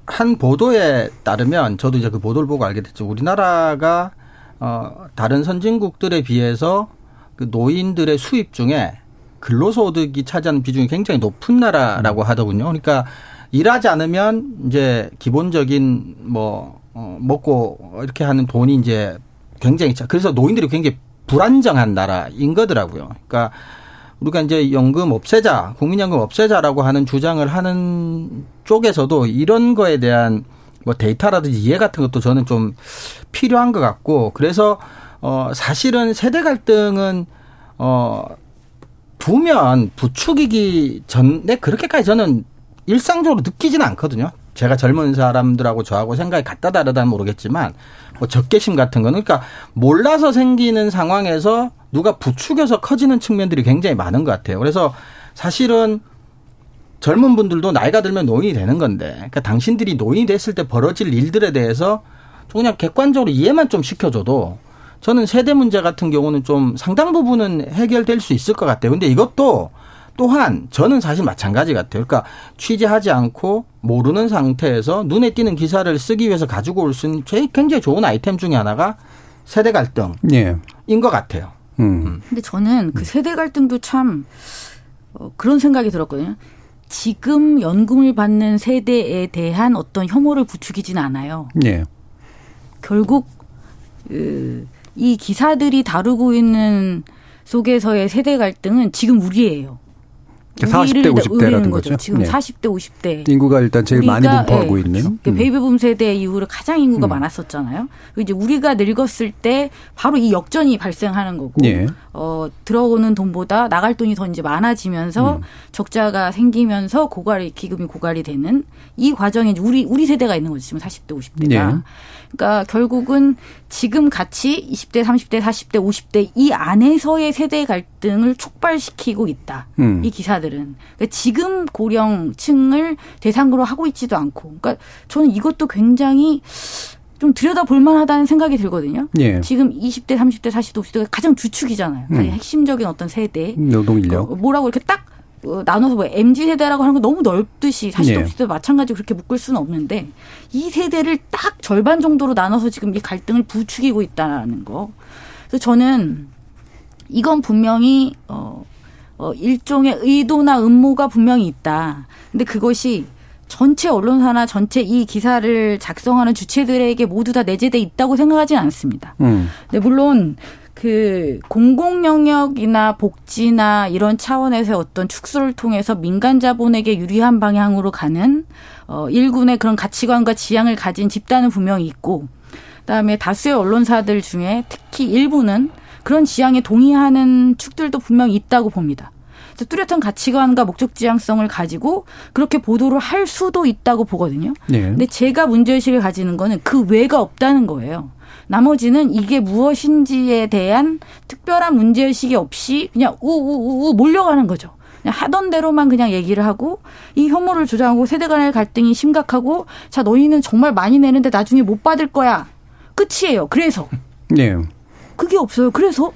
한 보도에 따르면 저도 이제 그 보도를 보고 알게 됐죠. 우리나라가 어 다른 선진국들에 비해서 그 노인들의 수입 중에 근로소득이 차지하는 비중이 굉장히 높은 나라라고 하더군요. 그러니까 일하지 않으면 이제 기본적인 뭐 어, 먹고 이렇게 하는 돈이 이제 굉장히 차. 그래서 노인들이 굉장히 불안정한 나라인 거더라고요. 그러니까 우리가 이제 연금 없애자, 국민연금 없애자라고 하는 주장을 하는 쪽에서도 이런 거에 대한 뭐 데이터라든지 이해 같은 것도 저는 좀 필요한 것 같고 그래서 어 사실은 세대 갈등은 어 두면 부추기기 전에 그렇게까지 저는 일상적으로 느끼지는 않거든요. 제가 젊은 사람들하고 저하고 생각이 같다 다르다는 모르겠지만 뭐 적개심 같은 거는 그러니까 몰라서 생기는 상황에서 누가 부추겨서 커지는 측면들이 굉장히 많은 것 같아요. 그래서 사실은 젊은 분들도 나이가 들면 노인이 되는 건데 그러니까 당신들이 노인이 됐을 때 벌어질 일들에 대해서 좀 그냥 객관적으로 이해만 좀 시켜줘도 저는 세대 문제 같은 경우는 좀 상당 부분은 해결될 수 있을 것 같아요. 근데 이것도 또한 저는 사실 마찬가지 같아요. 그러니까 취재하지 않고 모르는 상태에서 눈에 띄는 기사를 쓰기 위해서 가지고 올 수 있는 제일 굉장히 좋은 아이템 중에 하나가 세대 갈등인 예. 것 같아요. 음. 근데 저는 그 세대 갈등도 참 어, 그런 생각이 들었거든요. 지금 연금을 받는 세대에 대한 어떤 혐오를 부추기지는 않아요. 예. 결국 그, 이 기사들이 다루고 있는 속에서의 세대 갈등은 지금 우리예요. 40대, 50대 라는 거죠. 지금 네. 40대, 50대. 인구가 일단 제일 많이 분포하고 예, 있는. 그 음. 베이비붐 세대 이후로 가장 인구가 음. 많았었잖아요. 그리고 이제 우리가 늙었을 때 바로 이 역전이 발생하는 거고, 예. 어, 들어오는 돈보다 나갈 돈이 더 이제 많아지면서 음. 적자가 생기면서 고갈이 기금이 고갈이 되는 이 과정에 우리 우리 세대가 있는 거죠. 지금 40대, 50대가. 예. 그러니까 결국은 지금 같이 20대, 30대, 40대, 50대 이 안에서의 세대 갈등을 촉발시키고 있다. 음. 이 기사들은 그러니까 지금 고령층을 대상으로 하고 있지도 않고, 그러니까 저는 이것도 굉장히 좀 들여다 볼 만하다는 생각이 들거든요. 예. 지금 20대, 30대, 40대, 50대가 가장 주축이잖아요. 가장 음. 핵심적인 어떤 세대. 노동 인력. 어, 뭐라고 이렇게 딱 어, 나눠서 뭐 MZ 세대라고 하는 건 너무 넓듯이 40대, 예. 50대 마찬가지로 그렇게 묶을 수는 없는데 이 세대를 딱 절반 정도로 나눠서 지금 이 갈등을 부추기고 있다는 거. 그래서 저는 이건 분명히 어, 어 일종의 의도나 음모가 분명히 있다. 근데 그것이 전체 언론사나 전체 이 기사를 작성하는 주체들에게 모두 다 내재돼 있다고 생각하지는 않습니다. 음. 네, 물론 그 공공 영역이나 복지나 이런 차원에서 어떤 축소를 통해서 민간 자본에게 유리한 방향으로 가는 어 일군의 그런 가치관과 지향을 가진 집단은 분명히 있고 그다음에 다수의 언론사들 중에 특히 일부는 그런 지향에 동의하는 축들도 분명히 있다고 봅니다. 뚜렷한 가치관과 목적 지향성을 가지고 그렇게 보도를 할 수도 있다고 보거든요. 네. 근데 제가 문제의식을 가지는 거는 그 외가 없다는 거예요. 나머지는 이게 무엇인지에 대한 특별한 문제의식이 없이 그냥 우우우 몰려가는 거죠. 그냥 하던 대로만 그냥 얘기를 하고 이 혐오를 조장하고 세대 간의 갈등이 심각하고 자 너희는 정말 많이 내는데 나중에 못 받을 거야. 끝이에요. 그래서 네. 그게 없어요. 그래서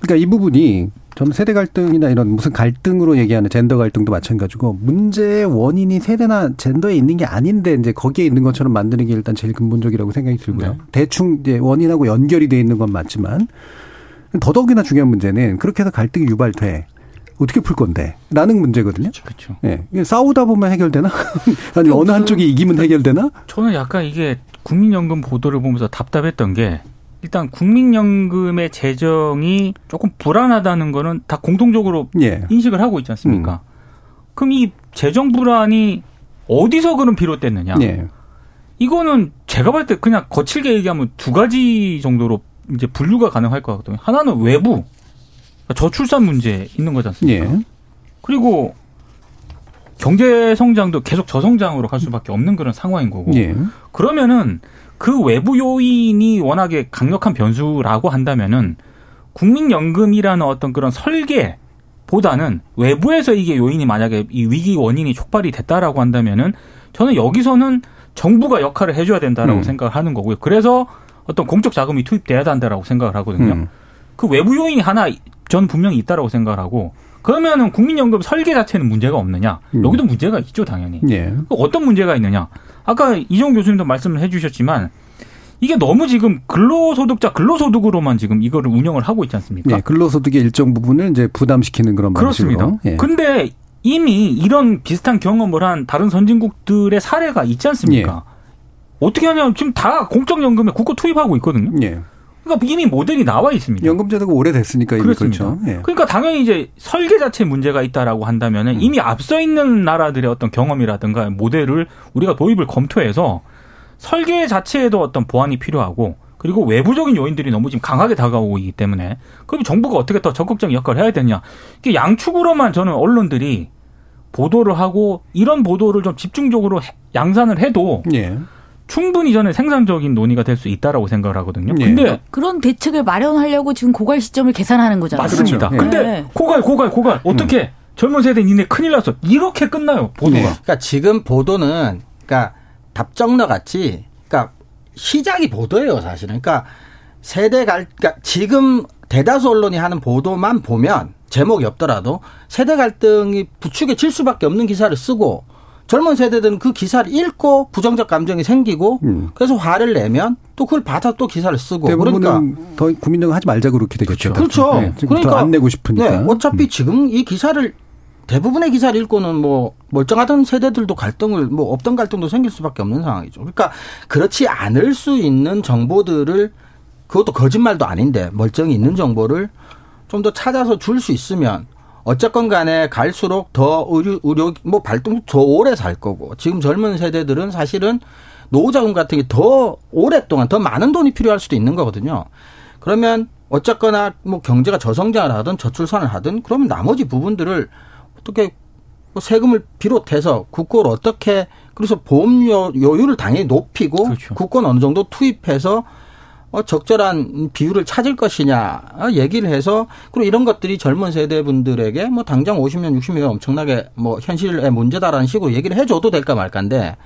그러니까 이 부분이 저는 세대 갈등이나 이런 무슨 갈등으로 얘기하는 젠더 갈등도 마찬가지고 문제의 원인이 세대나 젠더에 있는 게 아닌데 이제 거기에 있는 것처럼 만드는 게 일단 제일 근본적이라고 생각이 들고요. 네. 대충 이제 원인하고 연결이 돼 있는 건 맞지만 더더욱이나 중요한 문제는 그렇게 해서 갈등이 유발돼. 어떻게 풀 건데? 라는 문제거든요. 그렇죠. 예. 싸우다 보면 해결되나? 아니, 어느 한쪽이 이기면 해결되나? 저는 약간 이게 국민연금 보도를 보면서 답답했던 게 일단 국민연금의 재정이 조금 불안하다는 거는 다 공통적으로 예. 인식을 하고 있지 않습니까? 그럼 이 재정 불안이 어디서 그럼 비롯됐느냐? 예. 이거는 제가 볼 때 그냥 거칠게 얘기하면 두 가지 정도로 이제 분류가 가능할 것 같거든요. 하나는 외부 그러니까 저출산 문제 있는 거지 않습니까? 예. 그리고 경제 성장도 계속 저성장으로 갈 수밖에 없는 그런 상황인 거고. 예. 그러면은 그 외부 요인이 워낙에 강력한 변수라고 한다면은 국민연금이라는 어떤 그런 설계 보다는 외부에서 이게 요인이 만약에 이 위기 원인이 촉발이 됐다라고 한다면은 저는 여기서는 정부가 역할을 해줘야 된다라고 음. 생각을 하는 거고요. 그래서 어떤 공적 자금이 투입돼야 된다라고 생각을 하거든요. 음. 그 외부 요인이 하나 전 분명히 있다라고 생각을 하고 그러면은 국민연금 설계 자체는 문제가 없느냐? 음. 여기도 문제가 있죠, 당연히. 예. 그 어떤 문제가 있느냐? 아까 이정 교수님도 말씀을 해주셨지만 이게 너무 지금 근로소득자 근로소득으로만 지금 이거를 운영을 하고 있지 않습니까? 예. 근로소득의 일정 부분을 이제 부담시키는 그런 그렇습니다. 방식으로. 예. 근데 이미 이런 비슷한 경험을 한 다른 선진국들의 사례가 있지 않습니까? 예. 어떻게 하냐면 지금 다 공적연금에 국고 투입하고 있거든요. 예. 그러니까 이미 모델이 나와 있습니다. 연금제도가 오래됐으니까 이미 그렇습니다. 그렇죠. 예. 그러니까 당연히 이제 설계 자체에 문제가 있다라고 한다면은 음. 이미 앞서 있는 나라들의 어떤 경험이라든가 모델을 우리가 도입을 검토해서 설계 자체에도 어떤 보완이 필요하고 그리고 외부적인 요인들이 너무 지금 강하게 다가오고 있기 때문에 그럼 정부가 어떻게 더 적극적인 역할을 해야 되냐 이게 양축으로만 저는 언론들이 보도를 하고 이런 보도를 좀 집중적으로 해- 양산을 해도 예. 충분히 저는 생산적인 논의가 될 수 있다라고 생각을 하거든요. 예. 근데 그런 대책을 마련하려고 지금 고갈 시점을 계산하는 거잖아요. 맞습니다. 그렇죠. 근데 네. 고갈 고갈 고갈 어떻게 젊은 세대 니네 큰일 났어 이렇게 끝나요 보도가. 네. 그러니까 지금 보도는 그러니까 답정너 같이 그러니까 시작이 보도예요 사실은. 그러니까 세대 갈 그러니까 지금 대다수 언론이 하는 보도만 보면 제목이 없더라도 세대 갈등이 부추겨 질 수밖에 없는 기사를 쓰고 젊은 세대들은 그 기사를 읽고 부정적 감정이 생기고 음. 그래서 화를 내면 또 그걸 받아 또 기사를 쓰고 그러니까 더 국민연금 하지 말자 그렇게 되겠죠. 그렇죠. 네, 지금 더안 내고 싶으니까. 네, 어차피 지금 이 기사를 대부분의 기사를 읽고는 뭐 멀쩡하던 세대들도 갈등을 뭐 없던 갈등도 생길 수밖에 없는 상황이죠. 그러니까 그렇지 않을 수 있는 정보들을 그것도 거짓말도 아닌데 멀쩡히 있는 정보를 좀 더 찾아서 줄 수 있으면 어쨌건 간에 갈수록 더 의료, 의료 뭐 발동 더 오래 살 거고 지금 젊은 세대들은 사실은 노후자금 같은 게 더 오랫동안 더 많은 돈이 필요할 수도 있는 거거든요. 그러면 어쨌거나 뭐 경제가 저성장을 하든 저출산을 하든 그러면 나머지 부분들을 어떻게 뭐 세금을 비롯해서 국고를 어떻게 그래서 보험료 요율을 당연히 높이고 그렇죠. 국고는 어느 정도 투입해서 어, 적절한 비율을 찾을 것이냐 어, 얘기를 해서 그리고 이런 것들이 젊은 세대분들에게 뭐 당장 50년 60년 엄청나게 뭐 현실의 문제다라는 식으로 얘기를 해줘도 될까 말까인데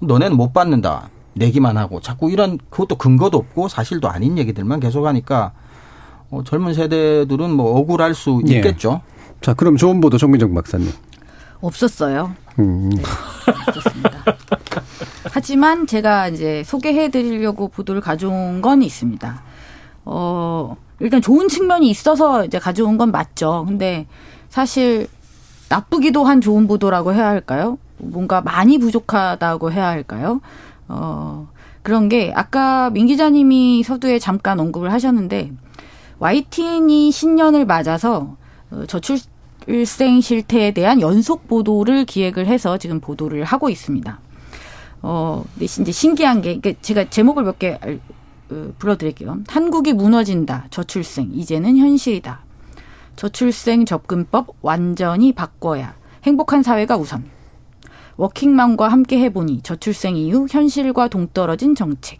너네는 못 받는다 내기만 하고 자꾸 이런 그것도 근거도 없고 사실도 아닌 얘기들만 계속하니까 어, 젊은 세대들은 뭐 억울할 수 예. 있겠죠. 자, 그럼 좋은 보도 정민정 박사님. 없었어요. 음. 없었습니다. 하지만 제가 이제 소개해 드리려고 보도를 가져온 건 있습니다. 어, 일단 좋은 측면이 있어서 이제 가져온 건 맞죠. 근데 사실 나쁘기도 한 좋은 보도라고 해야 할까요? 뭔가 많이 부족하다고 해야 할까요? 어, 그런 게 아까 민 기자님이 서두에 잠깐 언급을 하셨는데 YTN이 신년을 맞아서 어, 저출생 실태에 대한 연속 보도를 기획을 해서 지금 보도를 하고 있습니다. 어, 이제 신기한 게, 그러니까 제가 제목을 몇개 어, 불러드릴게요. 한국이 무너진다. 저출생. 이제는 현실이다. 저출생 접근법 완전히 바꿔야. 행복한 사회가 우선. 워킹맘과 함께 해보니 저출생 이후 현실과 동떨어진 정책.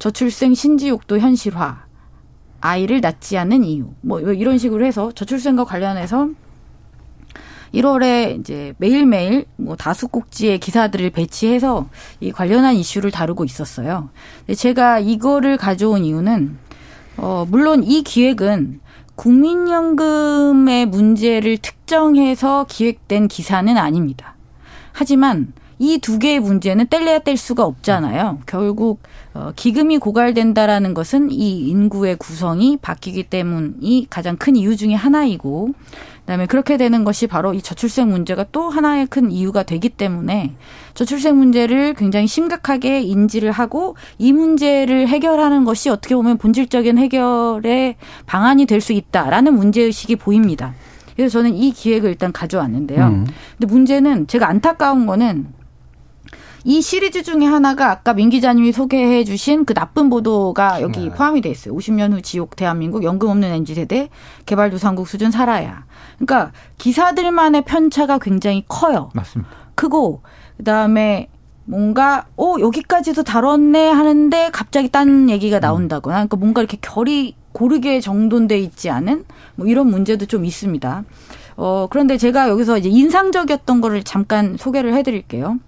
저출생 신지욕도 현실화. 아이를 낳지 않는 이유. 뭐 이런 식으로 해서 저출생과 관련해서 1월에 이제 매일매일 뭐 다수 꼭지의 기사들을 배치해서 이 관련한 이슈를 다루고 있었어요. 제가 이거를 가져온 이유는 어 물론 이 기획은 국민연금의 문제를 특정해서 기획된 기사는 아닙니다. 하지만 이 두 개의 문제는 뗄래야 뗄 수가 없잖아요. 결국 어, 기금이 고갈된다라는 것은 이 인구의 구성이 바뀌기 때문이 가장 큰 이유 중의 하나이고 그다음에 그렇게 되는 것이 바로 이 저출생 문제가 또 하나의 큰 이유가 되기 때문에 저출생 문제를 굉장히 심각하게 인지를 하고 이 문제를 해결하는 것이 어떻게 보면 본질적인 해결의 방안이 될 수 있다라는 문제 의식이 보입니다. 그래서 저는 이 기획을 일단 가져왔는데요. 음. 근데 문제는 제가 안타까운 거는 이 시리즈 중에 하나가 아까 민 기자님이 소개해 주신 그 나쁜 보도가 여기 네. 포함이 돼 있어요. 50년 후 지옥 대한민국 연금 없는 엔지 세대 개발도상국 수준 살아야. 그러니까 기사들만의 편차가 굉장히 커요. 맞습니다. 크고 그다음에 뭔가 어 여기까지도 다뤘네 하는데 갑자기 딴 얘기가 나온다거나 그러니까 뭔가 이렇게 결이 고르게 정돈돼 있지 않은 뭐 이런 문제도 좀 있습니다. 어 그런데 제가 여기서 이제 인상적이었던 거를 잠깐 소개를 해 드릴게요.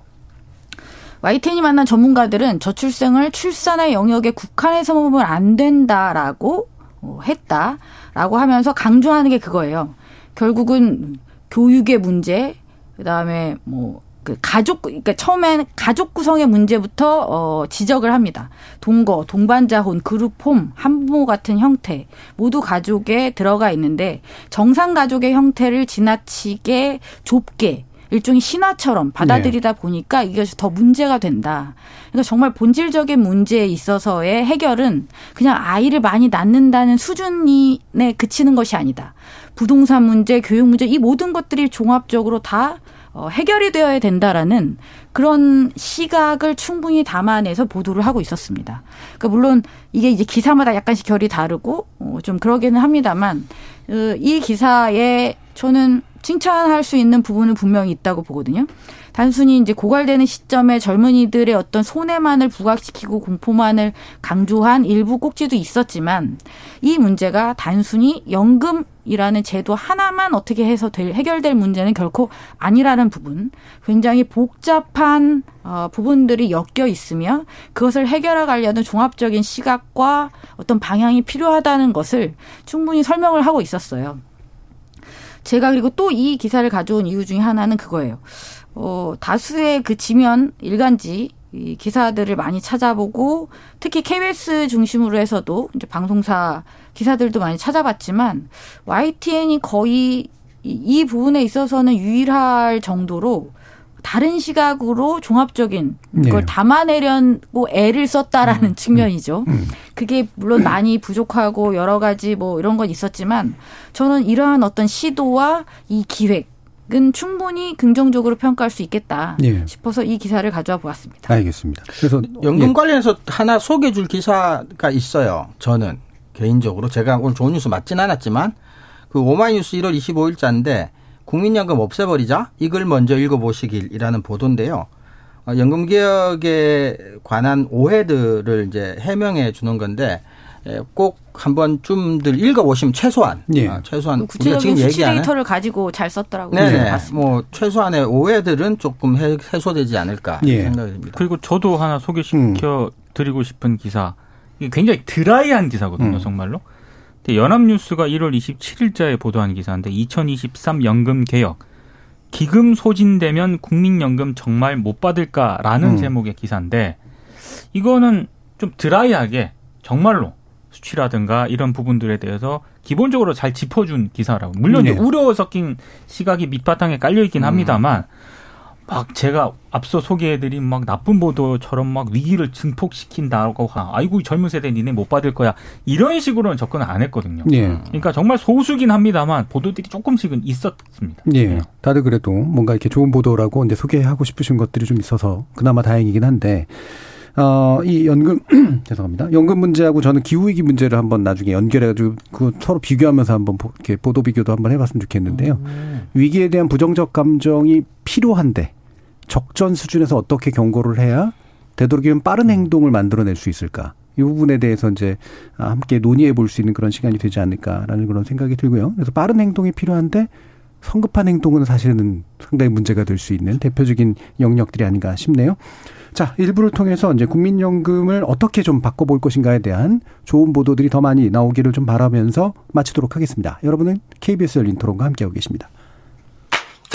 YTN이 만난 전문가들은 저출생을 출산의 영역에 국한해서 보면 안 된다라고 어, 했다라고 하면서 강조하는 게 그거예요. 결국은 교육의 문제, 그 다음에 뭐, 그 가족, 그러니까 처음엔 가족 구성의 문제부터 어, 지적을 합니다. 동거, 동반자혼, 그룹홈, 한부모 같은 형태 모두 가족에 들어가 있는데 정상 가족의 형태를 지나치게 좁게 일종의 신화처럼 받아들이다 네. 보니까 이것이 더 문제가 된다. 그러니까 정말 본질적인 문제에 있어서의 해결은 그냥 아이를 많이 낳는다는 수준에 그치는 것이 아니다. 부동산 문제, 교육 문제 이 모든 것들이 종합적으로 다 어, 해결이 되어야 된다라는 그런 시각을 충분히 담아내서 보도를 하고 있었습니다. 그러니까 물론 이게 이제 기사마다 약간씩 결이 다르고 어, 좀 그러기는 합니다만 어, 이 기사에 저는 칭찬할 수 있는 부분은 분명히 있다고 보거든요. 단순히 이제 고갈되는 시점에 젊은이들의 어떤 손해만을 부각시키고 공포만을 강조한 일부 꼭지도 있었지만 이 문제가 단순히 연금 이라는 제도 하나만 어떻게 해서 될 해결될 문제는 결코 아니라는 부분 굉장히 복잡한 어, 부분들이 엮여 있으며 그것을 해결해 가려는 종합적인 시각과 어떤 방향이 필요하다는 것을 충분히 설명을 하고 있었어요. 제가 그리고 또 이 기사를 가져온 이유 중에 하나는 그거예요. 어, 다수의 그 지면 일간지 이 기사들을 많이 찾아보고 특히 KBS 중심으로 해서도 이제 방송사 기사들도 많이 찾아봤지만 YTN이 거의 이, 이 부분에 있어서는 유일할 정도로 다른 시각으로 종합적인 걸 네. 담아내려고 애를 썼다라는 음, 측면이죠. 음, 음. 그게 물론 많이 부족하고 여러 가지 뭐 이런 건 있었지만 저는 이러한 어떤 시도와 이 기획 은 충분히 긍정적으로 평가할 수 있겠다 예. 싶어서 이 기사를 가져와 보았습니다. 알겠습니다. 그래서 연금 예. 관련해서 하나 소개해 줄 기사가 있어요. 저는 개인적으로 제가 오늘 좋은 뉴스 맞진 않았지만 그 오마이뉴스 1월 25일자인데 국민연금 없애버리자 이걸 먼저 읽어보시길이라는 보도인데요. 어, 연금 개혁에 관한 오해들을 이제 해명해 주는 건데 예, 꼭 한번 좀들 읽어보시면 최소한 예. 아, 최소한 구체적인 수치 데이터를 가지고 잘 썼더라고요. 네, 뭐 최소한의 오해들은 조금 해소되지 않을까 예. 생각이 듭니다. 그리고 저도 하나 소개시켜 음. 드리고 싶은 기사. 이게 굉장히 드라이한 기사거든요, 음. 정말로. 연합뉴스가 1월 27일자에 보도한 기사인데 2023 연금 개혁 기금 소진되면 국민연금 정말 못 받을까라는 음. 제목의 기사인데 이거는 좀 드라이하게 정말로 수치라든가 이런 부분들에 대해서 기본적으로 잘 짚어준 기사라고. 물론 네. 우려 섞인 시각이 밑바탕에 깔려 있긴 음. 합니다만 막 제가 앞서 소개해드린 막 나쁜 보도처럼 막 위기를 증폭시킨다고 하, 아이고 젊은 세대 니네 못 받을 거야 이런 식으로는 접근을 안 했거든요. 예. 그러니까 정말 소수긴 합니다만 보도들이 조금씩은 있었습니다. 예. 다들 그래도 뭔가 이렇게 좋은 보도라고 이제 소개하고 싶으신 것들이 좀 있어서 그나마 다행이긴 한데 어, 이 연금, 죄송합니다. 연금 문제하고 저는 기후위기 문제를 한번 나중에 연결해가지고 그 서로 비교하면서 한번 보, 이렇게 보도 비교도 한번 해봤으면 좋겠는데요. 위기에 대한 부정적 감정이 필요한데 적전 수준에서 어떻게 경고를 해야 되도록이면 빠른 행동을 만들어낼 수 있을까? 이 부분에 대해서 이제 함께 논의해 볼 수 있는 그런 시간이 되지 않을까라는 그런 생각이 들고요. 그래서 빠른 행동이 필요한데 성급한 행동은 사실은 상당히 문제가 될 수 있는 대표적인 영역들이 아닌가 싶네요. 자, 일부를 통해서 이제 국민연금을 어떻게 좀 바꿔볼 것인가에 대한 좋은 보도들이 더 많이 나오기를 좀 바라면서 마치도록 하겠습니다. 여러분은 KBS 열린 토론과 함께하고 계십니다.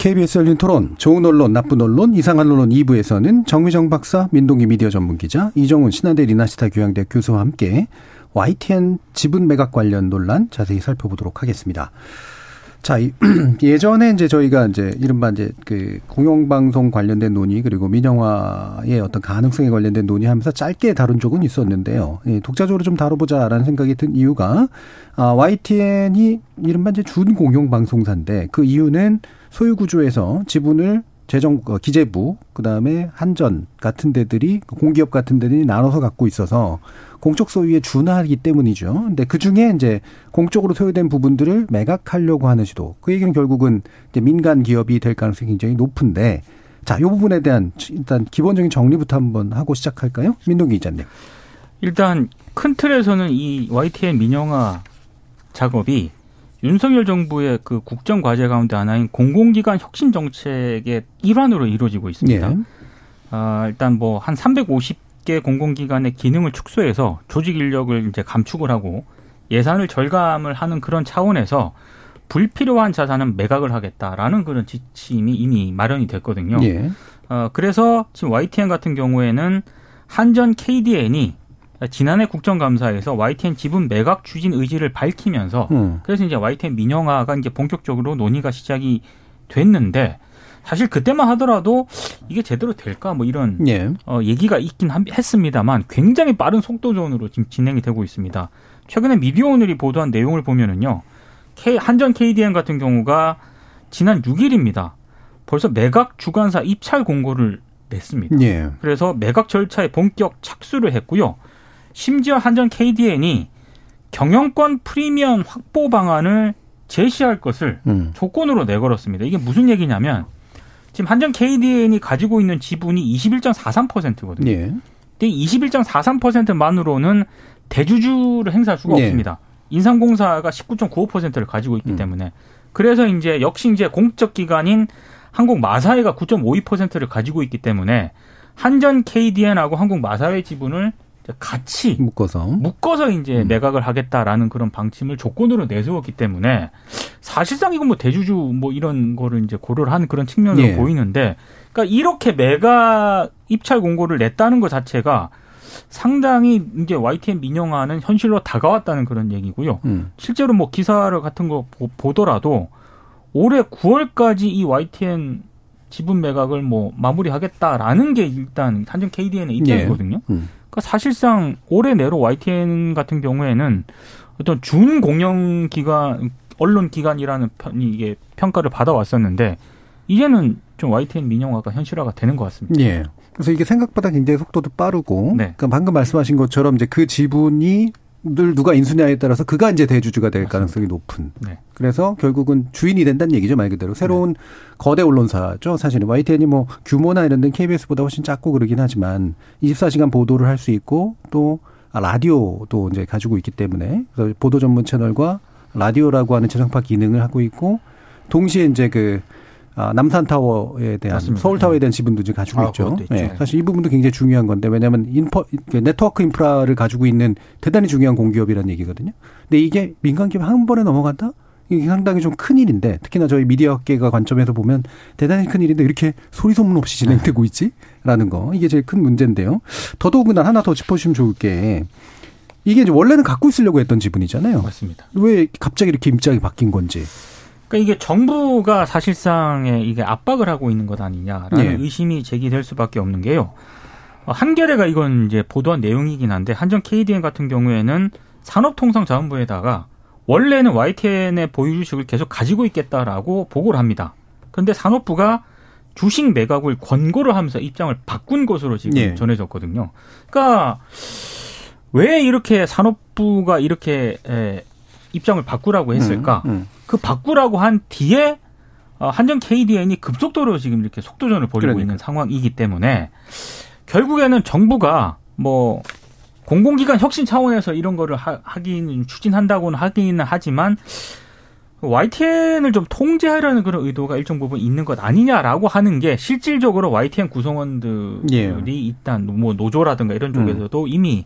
KBS 열린 토론, 좋은 언론, 나쁜 언론, 이상한 언론 2부에서는 정미정 박사, 민동기 미디어 전문 기자, 이정훈 신한대 리나시타 교양대 교수와 함께 YTN 지분 매각 관련 논란 자세히 살펴보도록 하겠습니다. 자, 예전에 이제 저희가 이제 이른바 이제 그 공영방송 관련된 논의 그리고 민영화의 어떤 가능성에 관련된 논의하면서 짧게 다룬 적은 있었는데요. 예, 독자적으로 좀 다뤄보자라는 생각이 든 이유가 아, YTN이 이른바 이제 준 공영방송사인데 그 이유는 소유 구조에서 지분을 재정 어, 기재부 그다음에 한전 같은 데들이 공기업 같은 데들이 나눠서 갖고 있어서 공적 소유에 준하기 때문이죠. 근데 그 중에 이제 공적으로 소유된 부분들을 매각하려고 하는 시도. 그 얘기는 결국은 이제 민간 기업이 될 가능성이 굉장히 높은데 자, 이 부분에 대한 일단 기본적인 정리부터 한번 하고 시작할까요? 민동기 기자님. 일단 큰 틀에서는 이 YTN 민영화 작업이 윤석열 정부의 그 국정 과제 가운데 하나인 공공기관 혁신 정책의 일환으로 이루어지고 있습니다. 예. 아, 일단 뭐 한 350개 공공기관의 기능을 축소해서 조직 인력을 이제 감축을 하고 예산을 절감을 하는 그런 차원에서 불필요한 자산은 매각을 하겠다라는 그런 지침이 이미 마련이 됐거든요. 예. 어, 그래서 지금 YTN 같은 경우에는 한전 KDN이 지난해 국정감사에서 YTN 지분 매각 추진 의지를 밝히면서 음. 그래서 이제 YTN 민영화가 이제 본격적으로 논의가 시작이 됐는데 사실 그때만 하더라도 이게 제대로 될까 뭐 이런 예. 어, 얘기가 있긴 했습니다만 굉장히 빠른 속도전으로 지금 진행이 되고 있습니다. 최근에 미디어오늘이 보도한 내용을 보면은요. K, 한전 KDN 같은 경우가 지난 6일입니다. 벌써 매각 주관사 입찰 공고를 냈습니다. 예. 그래서 매각 절차에 본격 착수를 했고요. 심지어 한전 KDN이 경영권 프리미엄 확보 방안을 제시할 것을 음. 조건으로 내걸었습니다. 이게 무슨 얘기냐면 지금 한전 KDN이 가지고 있는 지분이 21.43%거든요. 예. 근데 21.43%만으로는 대주주를 행사할 수가 예. 없습니다. 인상공사가 19.95%를 가지고 있기 음. 때문에 그래서 이제 역시 이제 공적 기관인 한국 마사회가 9.52%를 가지고 있기 때문에 한전 KDN하고 한국 마사회 지분을 같이 묶어서 묶어서 이제 음. 매각을 하겠다라는 그런 방침을 조건으로 내세웠기 때문에 사실상 이건 뭐 대주주 뭐 이런 거를 이제 고려를 한 그런 측면으로 예. 보이는데 그러니까 이렇게 매각 입찰 공고를 냈다는 것 자체가 상당히 이제 YTN 민영화는 현실로 다가왔다는 그런 얘기고요. 음. 실제로 뭐 기사를 같은 거 보, 더라도 올해 9월까지 이 YTN 지분 매각을 뭐 마무리하겠다라는 게 일단 한전 KDN의 입장이거든요. 예. 음. 그러니까 사실상 올해 내로 YTN 같은 경우에는 어떤 준 공영 기관 언론 기관이라는 편, 이게 평가를 받아왔었는데 이제는 좀 YTN 민영화가 현실화가 되는 것 같습니다. 예. 그래서 이게 생각보다 굉장히 속도도 빠르고, 네. 그러니까 방금 말씀하신 것처럼 이제 그 지분이 늘 누가 인수냐에 따라서 그가 이제 대주주가 될 맞습니다. 가능성이 높은. 네. 그래서 결국은 주인이 된다는 얘기죠 말 그대로 새로운 네. 거대 언론사죠. 사실은 YTN이 뭐 규모나 이런 데는 KBS보다 훨씬 작고 그러긴 하지만 24시간 보도를 할 수 있고 또 라디오도 이제 가지고 있기 때문에 그래서 보도 전문 채널과 라디오라고 하는 지상파 기능을 하고 있고 동시에 이제 그 아, 남산타워에 대한 맞습니다. 서울타워에 대한 지분도 지금 가지고 아, 있죠. 예, 사실 이 부분도 굉장히 중요한 건데 왜냐하면 인퍼 그 네트워크 인프라를 가지고 있는 대단히 중요한 공기업이라는 얘기거든요. 근데 이게 민간 기업 한 번에 넘어간다? 이게 상당히 좀 큰 일인데 특히나 저희 미디어계가 관점에서 보면 대단히 큰 일인데 이렇게 소리 소문 없이 진행되고 있지라는 거 이게 제일 큰 문제인데요. 더더군다나 하나 더 짚어주시면 좋을 게 이게 이제 원래는 갖고 있으려고 했던 지분이잖아요. 맞습니다. 왜 갑자기 이렇게 입장이 바뀐 건지. 그러니까 이게 정부가 사실상에 이게 압박을 하고 있는 것 아니냐라는 예. 의심이 제기될 수밖에 없는 게요. 어, 한겨레가 이건 이제 보도한 내용이긴 한데 한전 KDN 같은 경우에는 산업통상자원부에다가 원래는 YTN의 보유 주식을 계속 가지고 있겠다라고 보고를 합니다. 그런데 산업부가 주식 매각을 권고를 하면서 입장을 바꾼 것으로 지금 예. 전해졌거든요. 그러니까 왜 이렇게 산업부가 이렇게 에, 입장을 바꾸라고 했을까? 음, 음. 그 바꾸라고 한 뒤에 어, 한전 KDN이 급속도로 지금 이렇게 속도전을 벌이고 그러니까. 있는 상황이기 때문에 결국에는 정부가 뭐 공공기관 혁신 차원에서 이런 거를 하, 하긴 추진한다고는 하기는 하지만 YTN을 좀 통제하려는 그런 의도가 일정 부분 있는 것 아니냐라고 하는 게 실질적으로 YTN 구성원들이 예. 일단 뭐 노조라든가 이런 쪽에서도 이미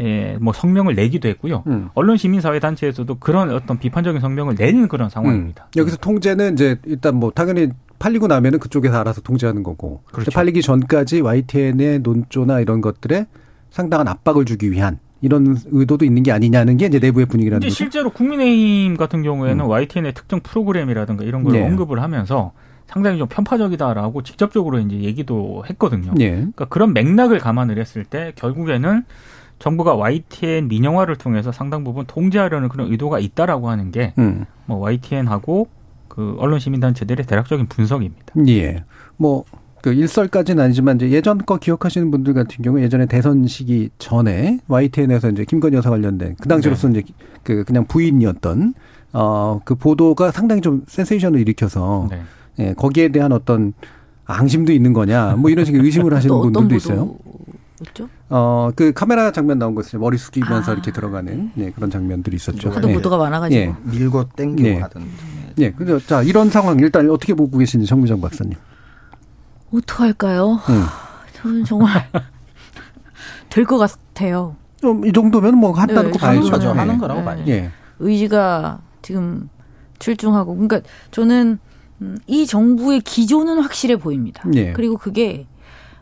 예, 뭐 성명을 내기도 했고요. 음. 언론 시민 사회 단체에서도 그런 어떤 비판적인 성명을 내는 그런 상황입니다. 음. 여기서 통제는 이제 일단 뭐 당연히 팔리고 나면은 그쪽에서 알아서 통제하는 거고. 그렇죠. 팔리기 전까지 YTN의 논조나 이런 것들에 상당한 압박을 주기 위한 이런 의도도 있는 게 아니냐는 게 이제 내부의 분위기라는 거죠. 실제로 국민의힘 같은 경우에는 음. YTN의 특정 프로그램이라든가 이런 걸 네. 언급을 하면서 상당히 좀 편파적이다라고 직접적으로 이제 얘기도 했거든요. 예. 그러니까 그런 맥락을 감안을 했을 때 결국에는 정부가 YTN 민영화를 통해서 상당 부분 통제하려는 그런 의도가 있다라고 하는 게 음. 뭐 YTN하고 그 언론 시민단체들의 대략적인 분석입니다. 예. 뭐, 그 일설까지는 아니지만 이제 예전 거 기억하시는 분들 같은 경우 예전에 대선 시기 전에 YTN에서 이제 김건희 여사 관련된 그 당시로서 네. 이제 그 그냥 부인이었던 어, 그 보도가 상당히 좀 센세이션을 일으켜서 네. 예, 거기에 대한 어떤 앙심도 있는 거냐 뭐 이런 식의 의심을 하시는 분들도 있어요. 보도였죠? 어, 그 카메라 장면 나온 거 있어요. 머리 숙이면서 아. 이렇게 들어가는 네, 그런 장면들이 있었죠. 하도 네. 보도가 많아가지고. 예. 밀고 땡기고 네. 하던. 예. 그래서 자, 이런 상황 일단 어떻게 보고 계신지 정무장 박사님. 어떡할까요? 음. 저는 정말 될 것 같아요. 좀 이 정도면 뭐 한다는 네, 거 봐야죠. 하는. 네. 하는 거라고 네. 봐요. 예. 의지가 지금 출중하고 그러니까 저는 음, 이 정부의 기조는 확실해 보입니다. 예. 그리고 그게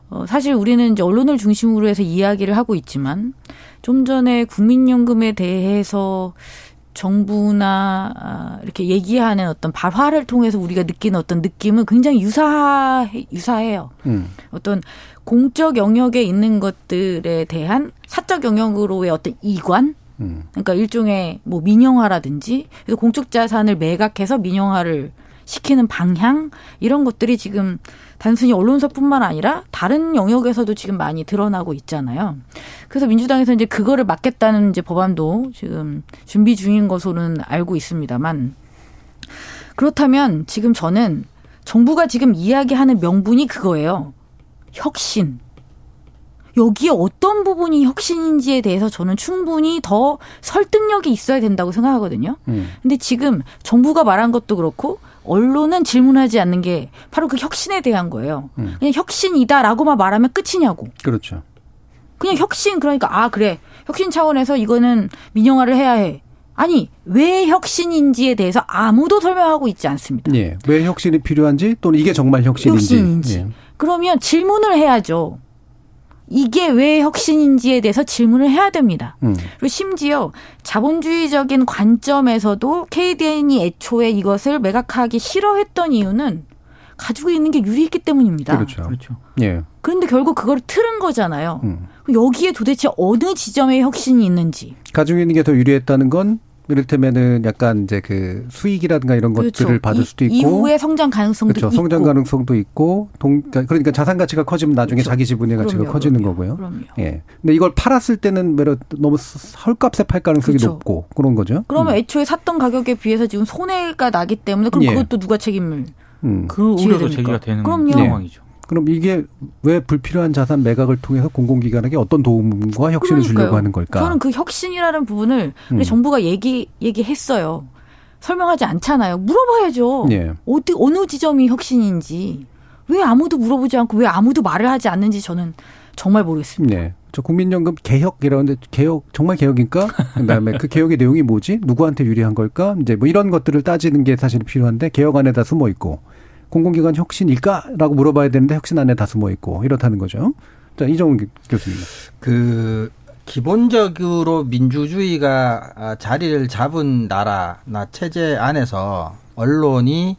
어, 사실 우리는 이제 언론을 중심으로 해서 이야기를 하고 있지만 좀 전에 국민연금에 대해서 정부나 아, 이렇게 얘기하는 어떤 발화를 통해서 우리가 느끼는 어떤 느낌은 굉장히 유사 유사해요. 음. 어떤 공적 영역에 있는 것들에 대한 사적 영역으로의 어떤 이관 음. 그러니까 일종의 뭐 민영화라든지 그래서 공적 자산을 매각해서 민영화를 시키는 방향 이런 것들이 지금 단순히 언론사뿐만 아니라 다른 영역에서도 지금 많이 드러나고 있잖아요. 그래서 민주당에서 이제 그거를 막겠다는 이제 법안도 지금 준비 중인 것으로는 알고 있습니다만 그렇다면 지금 저는 정부가 지금 이야기하는 명분이 그거예요. 혁신. 여기에 어떤 부분이 혁신인지에 대해서 저는 충분히 더 설득력이 있어야 된다고 생각하거든요. 음. 근데 지금 정부가 말한 것도 그렇고 언론은 질문하지 않는 게 바로 그 혁신에 대한 거예요. 음. 그냥 혁신이다라고만 말하면 끝이냐고. 그렇죠. 그냥 혁신 그러니까 아 그래 혁신 차원에서 이거는 민영화를 해야 해. 아니 왜 혁신인지에 대해서 아무도 설명하고 있지 않습니다. 예. 왜 혁신이 필요한지 또는 이게 정말 혁신인지. 혁신인지. 예. 그러면 질문을 해야죠. 이게 왜 혁신인지에 대해서 질문을 해야 됩니다. 음. 그리고 심지어 자본주의적인 관점에서도 KDN이 애초에 이것을 매각하기 싫어했던 이유는 가지고 있는 게 유리했기 때문입니다. 그렇죠. 그렇죠. 예. 그런데 결국 그걸 틀은 거잖아요. 음. 여기에 도대체 어느 지점에 혁신이 있는지. 가지고 있는 게 더 유리했다는 건 이를테면은 약간 이제 그 수익이라든가 이런 것들을 받을 그렇죠. 이- 수도 있고 이후에 성장 가능성도 그렇죠. 있고. 성장 가능성도 있고 동 그러니까 자산 가치가 커지면 나중에 그렇죠. 자기 지분의 가치가 그럼요, 커지는 그럼요. 거고요. 그럼요. 예. 근데 이걸 팔았을 때는 매력 너무 헐값에 팔 가능성이 그렇죠. 높고 그런 거죠. 그러면 음. 애초에 샀던 가격에 비해서 지금 손해가 나기 때문에 그럼 예. 그것도 누가 책임을 음. 그 우려도 됩니까? 제기가 되는 그럼요. 상황이죠. 그럼 이게 왜 불필요한 자산 매각을 통해서 공공기관에게 어떤 도움과 혁신을 주려고 그러니까요. 하는 걸까? 저는 그 혁신이라는 부분을 우리 음. 정부가 얘기 얘기했어요. 설명하지 않잖아요. 물어봐야죠. 예. 어디 어느 지점이 혁신인지 왜 아무도 물어보지 않고 왜 아무도 말을 하지 않는지 저는 정말 모르겠습니다. 네. 저 국민연금 개혁 이라는데 개혁 정말 개혁인가? 그다음에 그 개혁의 내용이 뭐지? 누구한테 유리한 걸까? 이제 뭐 이런 것들을 따지는 게 사실 필요한데 개혁 안에 다 숨어 있고 공공기관 혁신일까라고 물어봐야 되는데 혁신 안에 다 숨어 있고 이렇다는 거죠. 자 이정훈 교수님. 그 기본적으로 민주주의가 아, 자리를 잡은 나라나 체제 안에서 언론이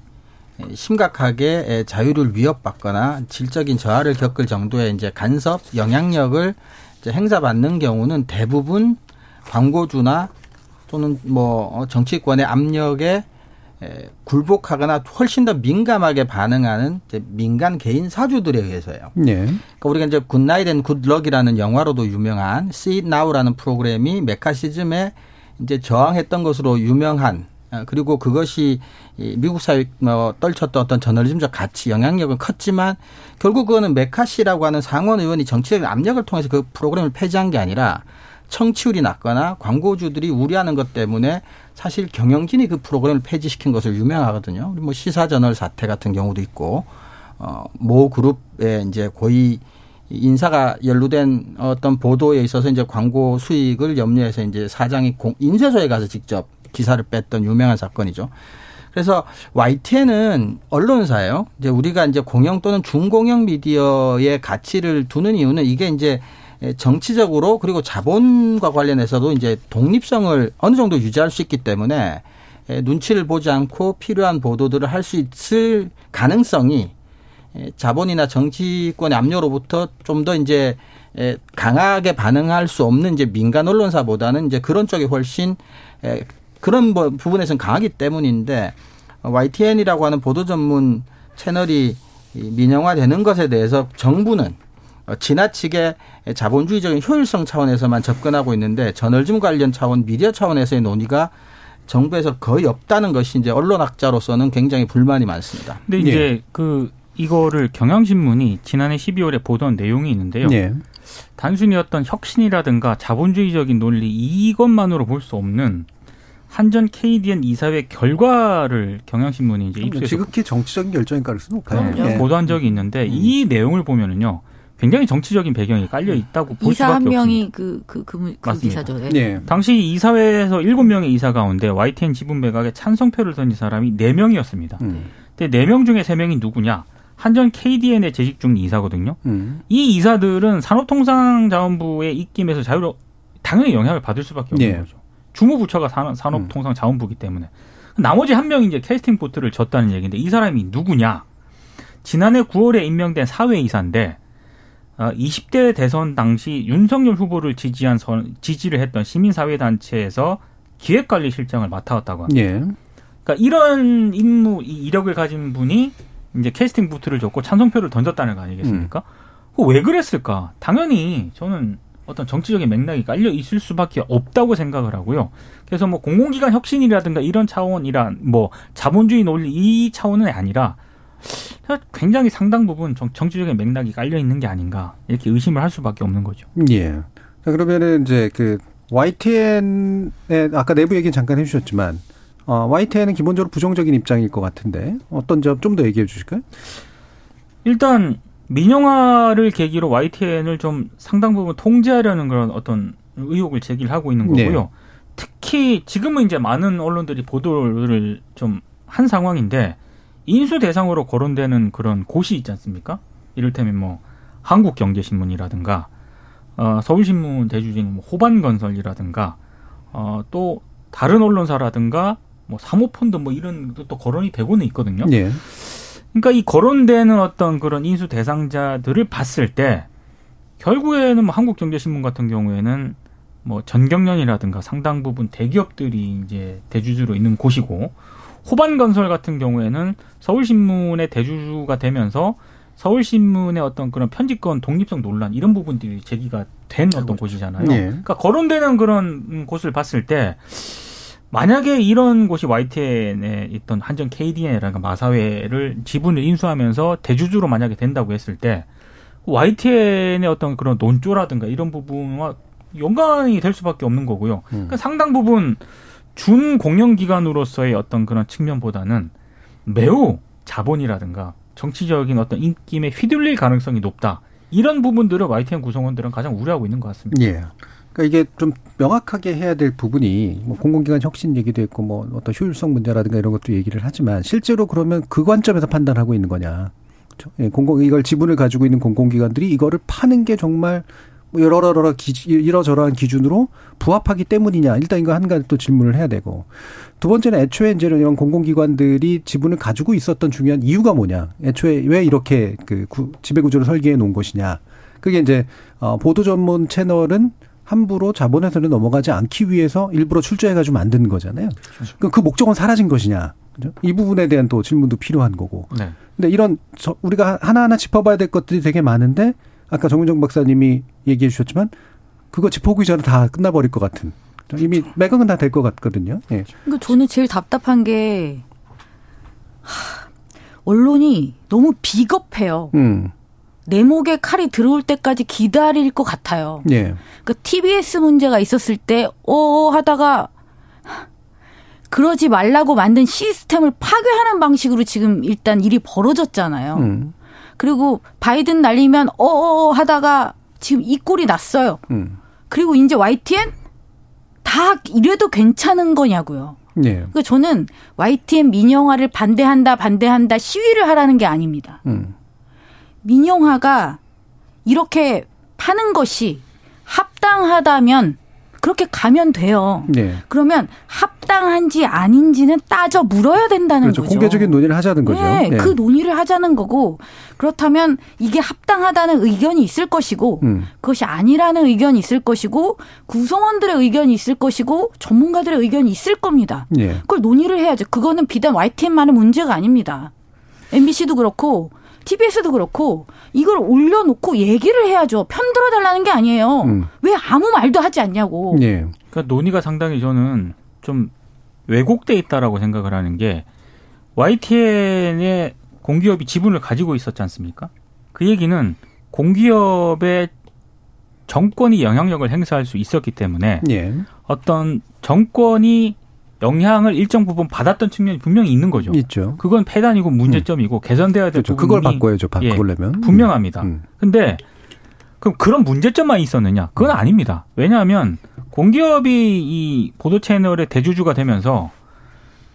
심각하게 자유를 위협받거나 질적인 저하를 겪을 정도의 이제 간섭 영향력을 이제 행사받는 경우는 대부분 광고주나 또는 뭐 정치권의 압력에 굴복하거나 훨씬 더 민감하게 반응하는 민간 개인 사주들에 의해서요. 네. 그러니까 우리가 이제 Good Night and Good Luck이라는 영화로도 유명한 See It Now라는 프로그램이 매카시즘에 이제 저항했던 것으로 유명한 어, 그리고 그것이 미국 사회 뭐 떨쳤던 어떤 저널리즘적 가치 영향력은 컸지만 결국 그거는 메카시라고 하는 상원 의원이 정치적인 압력을 통해서 그 프로그램을 폐지한 게 아니라 청취율이 낮거나 광고주들이 우려하는 것 때문에 사실 경영진이 그 프로그램을 폐지시킨 것을 유명하거든요. 뭐 시사저널 사태 같은 경우도 있고 어모 그룹의 이제 고위 인사가 연루된 어떤 보도에 있어서 이제 광고 수익을 염려해서 이제 사장이 공, 인쇄소에 가서 직접 기사를 뺐던 유명한 사건이죠. 그래서 YTN은 언론사예요. 이제 우리가 이제 공영 또는 중공영 미디어의 가치를 두는 이유는 이게 이제 정치적으로 그리고 자본과 관련해서도 이제 독립성을 어느 정도 유지할 수 있기 때문에 눈치를 보지 않고 필요한 보도들을 할 수 있을 가능성이 자본이나 정치권의 압력으로부터 좀 더 이제 강하게 반응할 수 없는 이제 민간 언론사보다는 이제 그런 쪽이 훨씬 그런 뭐 부분에서는 강하기 때문인데 YTN이라고 하는 보도 전문 채널이 민영화되는 것에 대해서 정부는 지나치게 자본주의적인 효율성 차원에서만 접근하고 있는데 저널즘 관련 차원, 미디어 차원에서의 논의가 정부에서 거의 없다는 것이 이제 언론학자로서는 굉장히 불만이 많습니다. 근데 이제 예. 그 이거를 경향신문이 지난해 12월에 보던 내용이 있는데요. 예. 단순히 어떤 혁신이라든가 자본주의적인 논리 이것만으로 볼 수 없는 한전 KDN 이사회 결과를 경향신문이 이제 입수해서 지극히 정치적인 결정일 가능성이 높아요. 네, 네. 보도한 적이 있는데 음. 이 내용을 보면은요. 굉장히 정치적인 배경이 깔려 있다고 볼 이사 수밖에 한 명이 없습니다. 그, 그, 그, 그 기사죠. 네. 네. 당시 이사회에서 7명의 이사 가운데 YTN 지분 매각에 찬성표를 던진 사람이 4명이었습니다. 음. 근데 4명 중에 3명이 누구냐? 한전 KDN에 재직 중 이사거든요. 음. 이 이사들은 산업통상자원부의 입김에서 자유로 당연히 영향을 받을 수밖에 없는 네. 거죠. 주무부처가 산 업통상자원부기 때문에 나머지 한 명이 이제 캐스팅 보트를 졌다는 얘기인데 이 사람이 누구냐? 지난해 9월에 임명된 사회 이사인데 20대 어, 대선 당시 윤석열 후보를 지지한 지지를 했던 시민사회단체에서 기획관리실장을 맡아왔다고 합니다. 예. 그러니까 이런 임무, 이력을 가진 분이 이제 캐스팅 부트를 줬고 찬성표를 던졌다는 거 아니겠습니까? 음. 왜 그랬을까? 당연히 저는 어떤 정치적인 맥락이 깔려 있을 수밖에 없다고 생각을 하고요. 그래서 뭐 공공기관 혁신이라든가 이런 차원이란 뭐 자본주의 논리 이 차원은 아니라 굉장히 상당 부분 정치적인 맥락이 깔려 있는 게 아닌가 이렇게 의심을 할 수밖에 없는 거죠. 예. 자 그러면은 이제 그 YTN의 아까 내부 얘기 잠깐 해주셨지만 어, YTN은 기본적으로 부정적인 입장일 것 같은데 어떤 점 좀 더 얘기해 주실까요? 일단 민영화를 계기로 YTN을 좀 상당 부분 통제하려는 그런 어떤 의혹을 제기를 하고 있는 거고요. 네. 특히 지금은 이제 많은 언론들이 보도를 좀 한 상황인데 인수 대상으로 거론되는 그런 곳이 있지 않습니까? 이를테면 뭐 한국경제신문이라든가 어, 서울신문 대주주인 뭐 호반건설이라든가 어, 또 다른 언론사라든가 뭐 사모펀드 뭐 이런 또 거론이 되고는 있거든요. 네. 그러니까 이 거론되는 어떤 그런 인수 대상자들을 봤을 때 결국에는 뭐 한국경제신문 같은 경우에는 뭐 전경련이라든가 상당 부분 대기업들이 이제 대주주로 있는 곳이고 호반건설 같은 경우에는 서울신문의 대주주가 되면서 서울신문의 어떤 그런 편집권 독립성 논란 이런 부분들이 제기가 된 어떤 그렇죠. 곳이잖아요. 네. 그러니까 거론되는 그런 곳을 봤을 때 만약에 이런 곳이 YTN에 있던 한전 KDN이라는 마사회를 지분을 인수하면서 대주주로 만약에 된다고 했을 때 YTN의 어떤 그런 논조라든가 이런 부분과 연관이 될 수밖에 없는 거고요. 음. 그러니까 상당 부분 준 공영기관으로서의 어떤 그런 측면보다는 매우 자본이라든가 정치적인 어떤 인기에 휘둘릴 가능성이 높다. 이런 부분들을 YTN 구성원들은 가장 우려하고 있는 것 같습니다. 예. 그러니까 이게 좀 명확하게 해야 될 부분이 뭐 공공기관 혁신 얘기도 했고 뭐 어떤 효율성 문제라든가 이런 것도 얘기를 하지만 실제로 그러면 그 관점에서 판단하고 있는 거냐. 그렇죠? 예, 공공 이걸 지분을 가지고 있는 공공기관들이 이거를 파는 게 정말 뭐 여러러러 기, 이러저러한 기준으로 부합하기 때문이냐. 일단 이거 한 가지 또 질문을 해야 되고. 두 번째는 애초에 이제 이런 공공기관들이 지분을 가지고 있었던 중요한 이유가 뭐냐. 애초에 왜 이렇게 그 구, 지배구조를 설계해 놓은 것이냐. 그게 이제, 어, 보도 전문 채널은 함부로 자본에서는 넘어가지 않기 위해서 일부러 출제해가지고 만든 거잖아요. 그그 그 목적은 사라진 것이냐. 그죠? 이 부분에 대한 또 질문도 필요한 거고. 네. 근데 이런 저 우리가 하나하나 짚어봐야 될 것들이 되게 많은데 아까 정윤정 박사님이 얘기해 주셨지만 그거 짚어보기 전에 다 끝나버릴 것 같은 이미 매각은 다 될 것 같거든요. 예. 그러니까 저는 제일 답답한 게 하, 언론이 너무 비겁해요. 음. 내 목에 칼이 들어올 때까지 기다릴 것 같아요. 예. 그 TBS 문제가 있었을 때, 어, 하다가, 그러지 말라고 만든 시스템을 파괴하는 방식으로 지금 일단 일이 벌어졌잖아요. 음. 그리고 바이든 날리면 어어 하다가 지금 이 꼴이 났어요. 음. 그리고 이제 YTN 다 이래도 괜찮은 거냐고요. 네. 그러니까 저는 YTN 민영화를 반대한다 반대한다 시위를 하라는 게 아닙니다. 음. 민영화가 이렇게 파는 것이 합당하다면 그렇게 가면 돼요. 네. 그러면 합당한지 아닌지는 따져 물어야 된다는 그렇죠. 거죠. 공개적인 논의를 하자는 거죠. 네, 네. 그 논의를 하자는 거고 그렇다면 이게 합당하다는 의견이 있을 것이고 음. 그것이 아니라는 의견이 있을 것이고 구성원들의 의견이 있을 것이고 전문가들의 의견이 있을 겁니다. 네. 그걸 논의를 해야죠. 그거는 비단 YTN만의 문제가 아닙니다. MBC도 그렇고 TBS도 그렇고 이걸 올려놓고 얘기를 해야죠. 편 들어 달라는 게 아니에요. 음. 왜 아무 말도 하지 않냐고. 예. 그러니까 논의가 상당히 저는 좀 왜곡돼 있다라고 생각을 하는 게 YTN의 공기업이 지분을 가지고 있었지 않습니까? 그 얘기는 공기업의 정권이 영향력을 행사할 수 있었기 때문에 예. 어떤 정권이 영향을 일정 부분 받았던 측면이 분명히 있는 거죠. 있죠. 그건 폐단이고 문제점이고 음. 개선돼야 될 그렇죠. 부분이 그걸 바꿔야죠. 바꾸려면 예, 분명합니다. 음. 근데 그럼 그런 문제점만 있었느냐? 그건 아닙니다. 왜냐하면 공기업이 이 보도 채널의 대주주가 되면서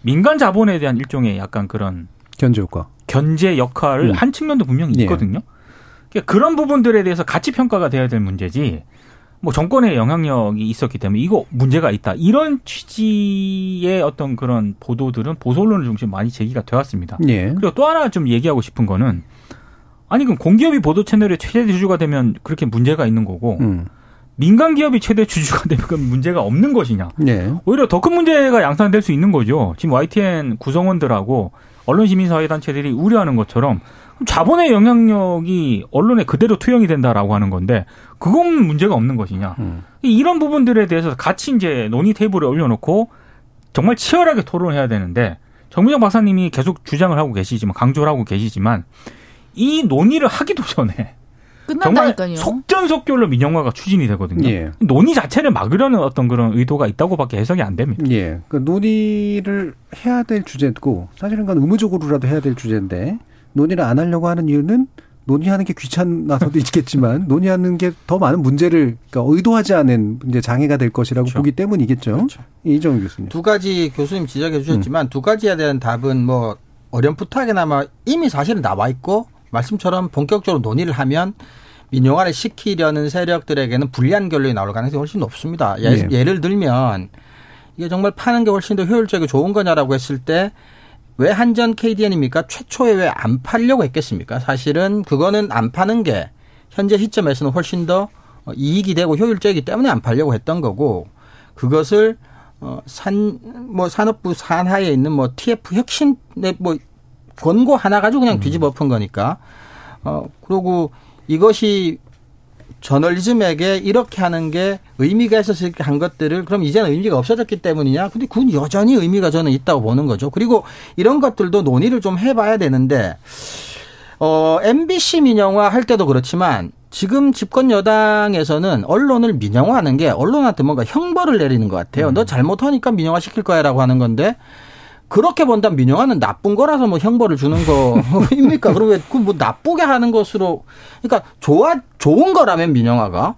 민간 자본에 대한 일종의 약간 그런 견제 효과, 견제 역할을 음. 한 측면도 분명히 예. 있거든요. 예. 그런 부분들에 대해서 가치 평가가 돼야 될 문제지. 뭐 정권의 영향력이 있었기 때문에 이거 문제가 있다. 이런 취지의 어떤 그런 보도들은 보수 언론을 중심 많이 제기가 되었습니다. 예. 그리고 또 하나 좀 얘기하고 싶은 거는 아니 그럼 공기업이 보도 채널의 최대 주주가 되면 그렇게 문제가 있는 거고 음. 민간 기업이 최대 주주가 되면 그 문제가 없는 것이냐? 예. 오히려 더 큰 문제가 양산될 수 있는 거죠. 지금 YTN 구성원들하고 언론 시민 사회 단체들이 우려하는 것처럼 자본의 영향력이 언론에 그대로 투영이 된다라고 하는 건데 그건 문제가 없는 것이냐. 음. 이런 부분들에 대해서 같이 이제 논의 테이블에 올려놓고 정말 치열하게 토론해야 되는데 정무정 박사님이 계속 주장을 하고 계시지만 강조를 하고 계시지만 이 논의를 하기도 전에 끝난다니까요. 정말 속전속결로 민영화가 추진이 되거든요. 예. 논의 자체를 막으려는 어떤 그런 의도가 있다고밖에 해석이 안 됩니다. 예. 그 논의를 해야 될 주제고 사실은 그건 의무적으로라도 해야 될 주제인데 논의를 안 하려고 하는 이유는 논의하는 게 귀찮아서도 있겠지만 논의하는 게 더 많은 문제를 그러니까 의도하지 않은 이제 장애가 될 것이라고 그렇죠. 보기 때문이겠죠. 그렇죠. 이정 교수님. 두 가지 교수님 지적해 주셨지만 음. 두 가지에 대한 답은 뭐 어렴풋하게나마 이미 사실은 나와 있고 말씀처럼 본격적으로 논의를 하면 민영화를 시키려는 세력들에게는 불리한 결론이 나올 가능성이 훨씬 높습니다. 예, 네. 예를 들면 이게 정말 파는 게 훨씬 더 효율적이고 좋은 거냐라고 했을 때 왜 한전 KDN입니까? 최초에 왜 안 팔려고 했겠습니까? 사실은 그거는 안 파는 게 현재 시점에서는 훨씬 더 이익이 되고 효율적이기 때문에 안 팔려고 했던 거고 그것을 어산 뭐 산업부 산하에 있는 뭐 TF 혁신의 뭐 권고 하나 가지고 그냥 뒤집어 엎은 거니까 어 그리고 이것이 저널리즘에게 이렇게 하는 게 의미가 있었을 때한 것들을 그럼 이제는 의미가 없어졌기 때문이냐? 근데 그건 여전히 의미가 저는 있다고 보는 거죠. 그리고 이런 것들도 논의를 좀 해봐야 되는데 어 MBC 민영화 할 때도 그렇지만 지금 집권 여당에서는 언론을 민영화하는 게 언론한테 뭔가 형벌을 내리는 것 같아요. 음. 너 잘못하니까 민영화 시킬 거야라고 하는 건데 그렇게 본다면 민영화는 나쁜 거라서 뭐 형벌을 주는 거입니까? 그리고 왜그뭐 나쁘게 하는 것으로 그러니까 좋아 좋은 거라면 민영화가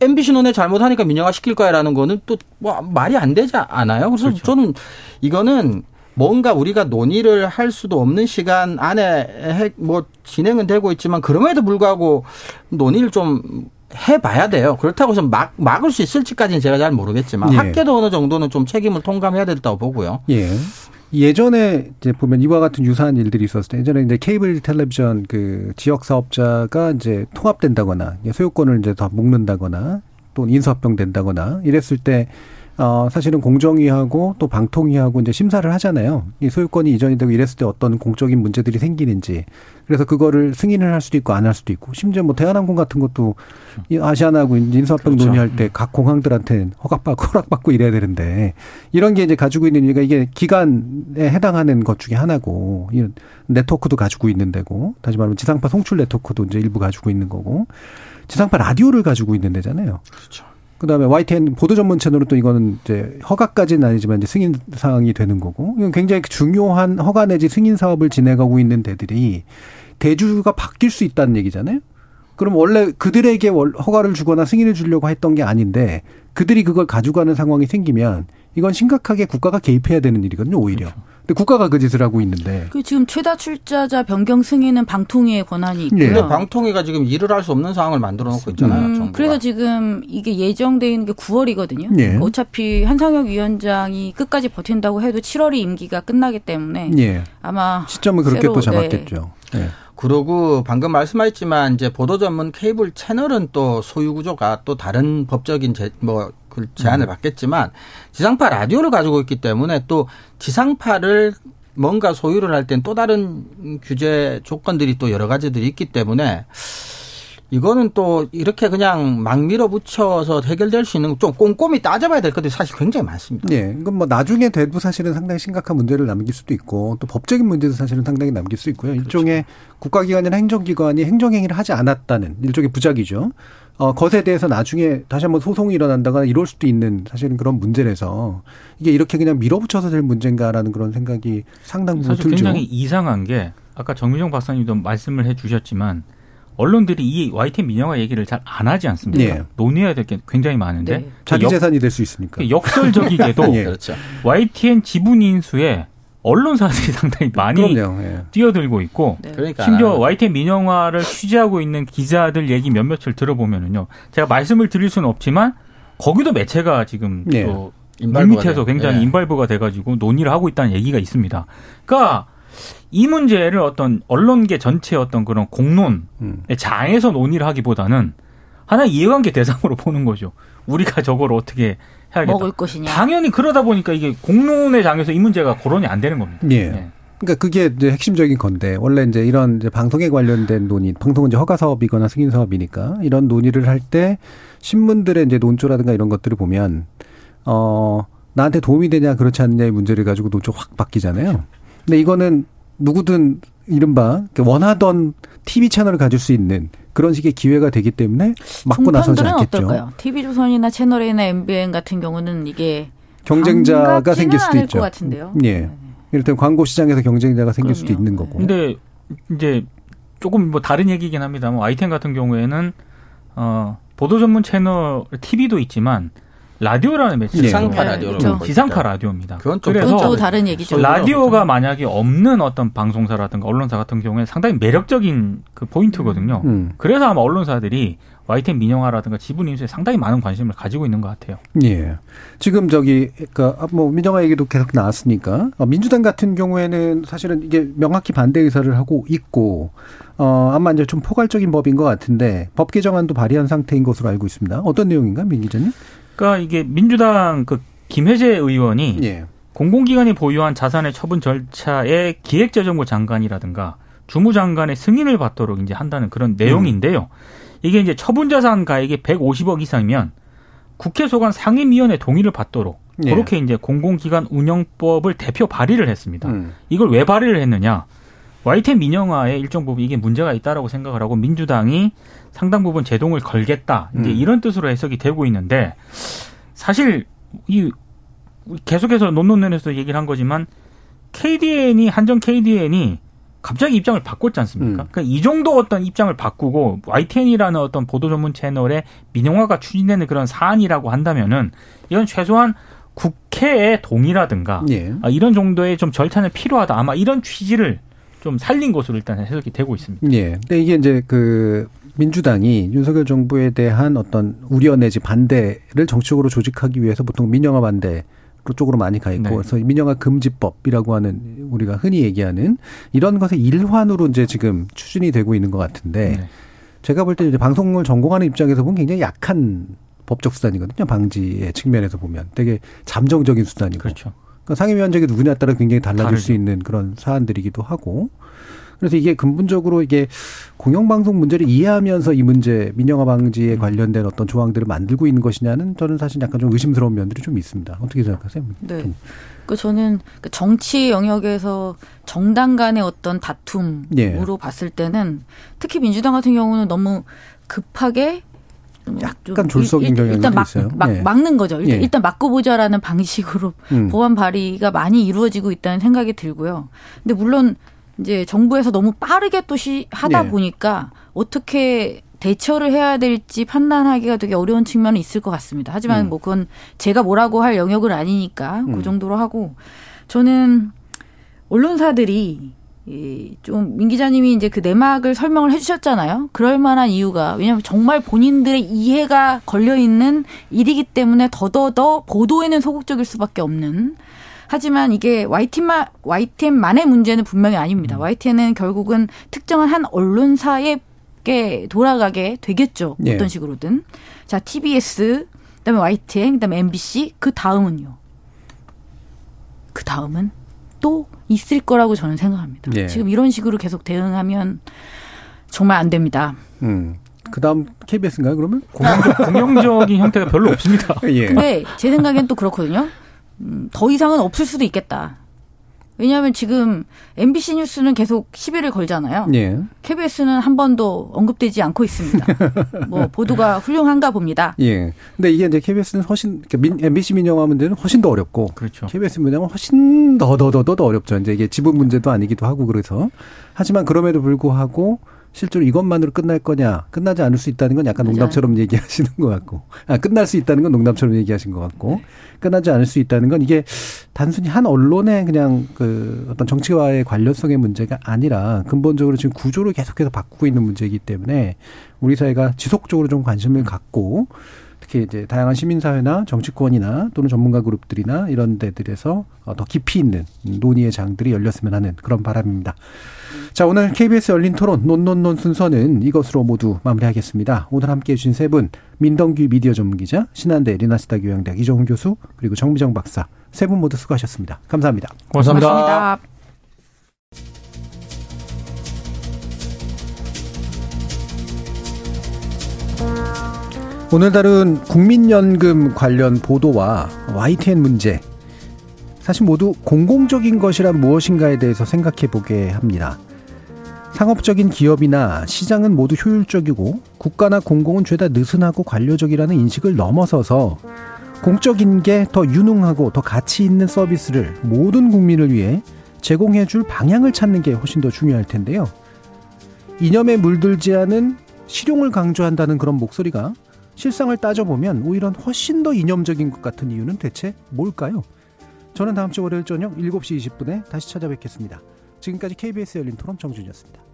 MBC 논에 잘못하니까 민영화 시킬 거야라는 거는 또 뭐 말이 안 되지 않아요? 그래서 그렇죠. 저는 이거는 뭔가 우리가 논의를 할 수도 없는 시간 안에 뭐 진행은 되고 있지만 그럼에도 불구하고 논의를 좀 해봐야 돼요. 그렇다고 해서 막, 막을 수 있을지까지는 제가 잘 모르겠지만 예. 학계도 어느 정도는 좀 책임을 통감해야 된다고 보고요. 예. 예전에 이제 보면 이와 같은 유사한 일들이 있었을 때 예전에 이제 케이블 텔레비전 그 지역 사업자가 이제 통합된다거나 소유권을 이제 더 묶는다거나 또는 인수합병 된다거나 이랬을 때 어, 사실은 공정위하고 또 방통위하고 이제 심사를 하잖아요. 이 소유권이 이전이 되고 이랬을 때 어떤 공적인 문제들이 생기는지. 그래서 그거를 승인을 할 수도 있고 안 할 수도 있고. 심지어 뭐 대한항공 같은 것도 이 아시아나하고 인수합병 그렇죠. 논의할 때 각 공항들한테 허락받고 허락받고 이래야 되는데 이런 게 이제 가지고 있는 이유가 이게 기간에 해당하는 것 중에 하나고 이런 네트워크도 가지고 있는 데고 다시 말하면 지상파 송출 네트워크도 이제 일부 가지고 있는 거고 지상파 라디오를 가지고 있는 데잖아요. 그렇죠. 그다음에 YTN 보도 전문 채널은 또 이거는 이제 허가까지는 아니지만 이제 승인 사항이 되는 거고 이건 굉장히 중요한 허가 내지 승인 사업을 진행하고 있는 데들이 대주가 바뀔 수 있다는 얘기잖아요. 그럼 원래 그들에게 허가를 주거나 승인을 주려고 했던 게 아닌데 그들이 그걸 가져가는 상황이 생기면 이건 심각하게 국가가 개입해야 되는 일이거든요, 오히려. 그렇죠. 근데 국가가 그 짓을 하고 있는데. 그 지금 최다 출자자 변경 승인은 방통위의 권한이 있고요. 네. 방통위가 지금 일을 할 수 없는 상황을 만들어 놓고 있잖아요. 음, 그래서 지금 이게 예정돼 있는 게 9월이거든요. 네. 그러니까 어차피 한상혁 위원장이 끝까지 버틴다고 해도 7월이 임기가 끝나기 때문에 네. 아마 시점을 그렇게 또 잡았겠죠. 네. 그러고 방금 말씀하셨지만 이제 보도 전문 케이블 채널은 또 소유 구조가 또 다른 법적인 제, 뭐 그 제안을 음. 받겠지만 지상파 라디오를 가지고 있기 때문에 또 지상파를 뭔가 소유를 할 땐 또 다른 규제 조건들이 또 여러 가지들이 있기 때문에 이거는 또 이렇게 그냥 막 밀어붙여서 해결될 수 있는 좀 꼼꼼히 따져봐야 될 것들이 사실 굉장히 많습니다. 네. 이건 뭐 나중에 돼도 사실은 상당히 심각한 문제를 남길 수도 있고 또 법적인 문제도 사실은 상당히 남길 수 있고요. 일종의 그렇죠. 국가기관이나 행정기관이 행정행위를 하지 않았다는 일종의 부작이죠. 어, 것에 대해서 나중에 다시 한번 소송이 일어난다거나 이럴 수도 있는 사실은 그런 문제라서 이게 이렇게 그냥 밀어붙여서 될 문제인가라는 그런 생각이 상당 부분 사실 들죠. 굉장히 이상한 게 아까 정미정 박사님도 말씀을 해 주셨지만 언론들이 이 YTN 민영화 얘기를 잘 안 하지 않습니까? 네. 논의해야 될 게 굉장히 많은데 네. 자기 재산이 될 수 있으니까 역설적이게도 네. 그렇죠. YTN 지분 인수에 언론사들이 상당히 많이 예. 뛰어들고 있고 네. 그러니까. 심지어 YTN 민영화를 취재하고 있는 기자들 얘기 몇몇을 들어보면은요. 제가 말씀을 드릴 수는 없지만 거기도 매체가 지금 예. 또 물밑에서 굉장히 예. 인발부가 돼가지고 논의를 하고 있다는 얘기가 있습니다. 그러니까 이 문제를 어떤 언론계 전체의 어떤 그런 공론의 음. 장에서 논의를 하기보다는 하나 이해관계 대상으로 보는 거죠. 우리가 저걸 어떻게 해야겠다. 먹을 것이냐. 당연히 그러다 보니까 이게 공론의 장에서 이 문제가 거론이 안 되는 겁니다. 예. 네. 그러니까 그게 이제 핵심적인 건데 원래 이제 이런 이제 방송에 관련된 논의, 방송은 이제 허가 사업이거나 승인 사업이니까 이런 논의를 할 때 신문들의 이제 논조라든가 이런 것들을 보면 어 나한테 도움이 되냐 그렇지 않느냐의 문제를 가지고 논조 확 바뀌잖아요. 근데 이거는 누구든 이른바 원하던 TV 채널을 가질 수 있는 그런 식의 기회가 되기 때문에 막고 나서지 않겠죠. 어떨까요? TV조선이나 채널A나 MBN 같은 경우는 이게 경쟁자가 생길 수도 있죠. 것 같은데요. 예. 네. 이를테면 광고 시장에서 경쟁자가 생길 그럼요. 수도 있는 거고. 근데 이제 조금 뭐 다른 얘기긴 합니다만 YTN 같은 경우에는 어 보도 전문 채널 TV도 있지만 라디오라는 매체 지상파 네. 라디오 그렇죠. 지상파 라디오입니다. 그건 좀 그래서 또 다른 얘기죠. 라디오가 만약에 없는 어떤 방송사라든가 언론사 같은 경우에 상당히 매력적인 그 포인트거든요. 음. 그래서 아마 언론사들이 YTN 민영화라든가 지분 인수에 상당히 많은 관심을 가지고 있는 것 같아요. 예. 지금 저기 그러니까 뭐 민영화 얘기도 계속 나왔으니까 어, 민주당 같은 경우에는 사실은 이게 명확히 반대 의사를 하고 있고 어 아마 이제 좀 포괄적인 법인 것 같은데 법 개정안도 발의한 상태인 것으로 알고 있습니다. 어떤 내용인가 민 기자님? 그러니까 이게 민주당 그 김혜재 의원이 예. 공공기관이 보유한 자산의 처분 절차에 기획재정부 장관이라든가 주무장관의 승인을 받도록 이제 한다는 그런 내용인데요. 음. 이게 이제 처분 자산 가액이 150억 이상이면 국회 소관 상임위원회 동의를 받도록 예. 그렇게 이제 공공기관 운영법을 대표 발의를 했습니다. 음. 이걸 왜 발의를 했느냐? YTN 민영화에 일정 부분 이게 문제가 있다라고 생각을 하고 민주당이 상당 부분 제동을 걸겠다. 이제 음. 이런 뜻으로 해석이 되고 있는데 사실 이 계속해서 논논논에서 얘기를 한 거지만 KDN이 한정 KDN이 갑자기 입장을 바꿨지 않습니까? 음. 그러니까 이 정도 어떤 입장을 바꾸고 YTN이라는 어떤 보도 전문 채널의 민영화가 추진되는 그런 사안이라고 한다면은 이건 최소한 국회의 동의라든가 예. 아, 이런 정도의 좀 절차는 필요하다. 아마 이런 취지를 좀 살린 것으로 일단 해석이 되고 있습니다. 예. 근데 이게 이제 그 민주당이 윤석열 정부에 대한 어떤 우려 내지 반대를 정치적으로 조직하기 위해서 보통 민영화 반대 쪽으로 많이 가 있고 네. 그래서 민영화 금지법이라고 하는 우리가 흔히 얘기하는 이런 것의 일환으로 이제 지금 추진이 되고 있는 것 같은데 네. 제가 볼 때 이제 방송을 전공하는 입장에서 보면 굉장히 약한 법적 수단이거든요. 방지의 측면에서 보면 되게 잠정적인 수단이고 그렇죠. 그러니까 상임위원장이 누구냐에 따라 굉장히 달라질 다르죠. 수 있는 그런 사안들이기도 하고 그래서 이게 근본적으로 이게 공영방송 문제를 이해하면서 이 문제 민영화 음. 방지에 관련된 어떤 조항들을 만들고 있는 것이냐는 저는 사실 약간 좀 의심스러운 면들이 좀 있습니다. 어떻게 생각하세요? 네. 좀. 그 저는 그 정치 영역에서 정당 간의 어떤 다툼으로 예. 봤을 때는 특히 민주당 같은 경우는 너무 급하게 좀 약간 졸속인 일- 경향이 일단 막, 있어요. 막 예. 막는 거죠. 일단, 예. 일단 막고 보자라는 방식으로 음. 법안 발의가 많이 이루어지고 있다는 생각이 들고요. 근데 물론 이제 정부에서 너무 빠르게 또 시, 하다 예. 보니까 어떻게 대처를 해야 될지 판단하기가 되게 어려운 측면은 있을 것 같습니다. 하지만 음. 뭐 그건 제가 뭐라고 할 영역은 아니니까 음. 그 정도로 하고 저는 언론사들이 이좀민 기자님이 이제 그 내막을 설명을 해주셨잖아요. 그럴 만한 이유가 왜냐하면 정말 본인들의 이해가 걸려 있는 일이기 때문에 더더더 보도에는 소극적일 수밖에 없는. 하지만 이게 YT만 YTN만의 문제는 분명히 아닙니다. YTN은 결국은 특정한 한 언론사에게 돌아가게 되겠죠. 예. 어떤 식으로든. 자 TBS 그다음에 YTN 그다음에 MBC 그 다음은요. 그 다음은 또 있을 거라고 저는 생각합니다. 예. 지금 이런 식으로 계속 대응하면 정말 안 됩니다. 음. 그다음 KBS인가요? 그러면? 공영적, 공영적인 형태가 별로 없습니다. 예. 근데 제 생각엔 또 그렇거든요. 음, 더 이상은 없을 수도 있겠다. 왜냐하면 지금 MBC 뉴스는 계속 시비를 걸잖아요. 예. KBS는 한 번도 언급되지 않고 있습니다. 뭐 보도가 훌륭한가 봅니다. 예. 근데 이게 이제 KBS는 훨씬 그러니까 민, MBC 민영화 문제는 훨씬 더 어렵고 그렇죠. KBS 민영화 훨씬 더 더 더 더 더 어렵죠. 이제 이게 지분 문제도 아니기도 하고 그래서 하지만 그럼에도 불구하고 실제로 이것만으로 끝날 거냐 끝나지 않을 수 있다는 건 약간 맞아요. 농담처럼 얘기하시는 것 같고 아 끝날 수 있다는 건 농담처럼 얘기하신 것 같고 끝나지 않을 수 있다는 건 이게 단순히 한 언론의 그냥 그 어떤 정치와의 관련성의 문제가 아니라 근본적으로 지금 구조를 계속해서 바꾸고 있는 문제이기 때문에 우리 사회가 지속적으로 좀 관심을 갖고 특히 이제 다양한 시민사회나 정치권이나 또는 전문가 그룹들이나 이런 데들에서 어, 더 깊이 있는 논의의 장들이 열렸으면 하는 그런 바람입니다. 자, 오늘 KBS 열린 토론 논논논 순서는 이것으로 모두 마무리하겠습니다. 오늘 함께 해주신 세 분, 민동규 미디어 전문기자, 신한대 리나시다 교양대학 이종훈 교수, 그리고 정미정 박사, 세 분 모두 수고하셨습니다. 감사합니다. 고맙습니다. 고맙습니다. 오늘 다룬 국민연금 관련 보도와 YTN 문제. 사실 모두 공공적인 것이란 무엇인가에 대해서 생각해 보게 합니다. 상업적인 기업이나 시장은 모두 효율적이고 국가나 공공은 죄다 느슨하고 관료적이라는 인식을 넘어서서 공적인 게 더 유능하고 더 가치 있는 서비스를 모든 국민을 위해 제공해 줄 방향을 찾는 게 훨씬 더 중요할 텐데요. 이념에 물들지 않은 실용을 강조한다는 그런 목소리가 실상을 따져보면 오히려 훨씬 더 이념적인 것 같은 이유는 대체 뭘까요? 저는 다음 주 월요일 저녁 7시 20분에 다시 찾아뵙겠습니다. 지금까지 KBS 열린 토론 정준이었습니다.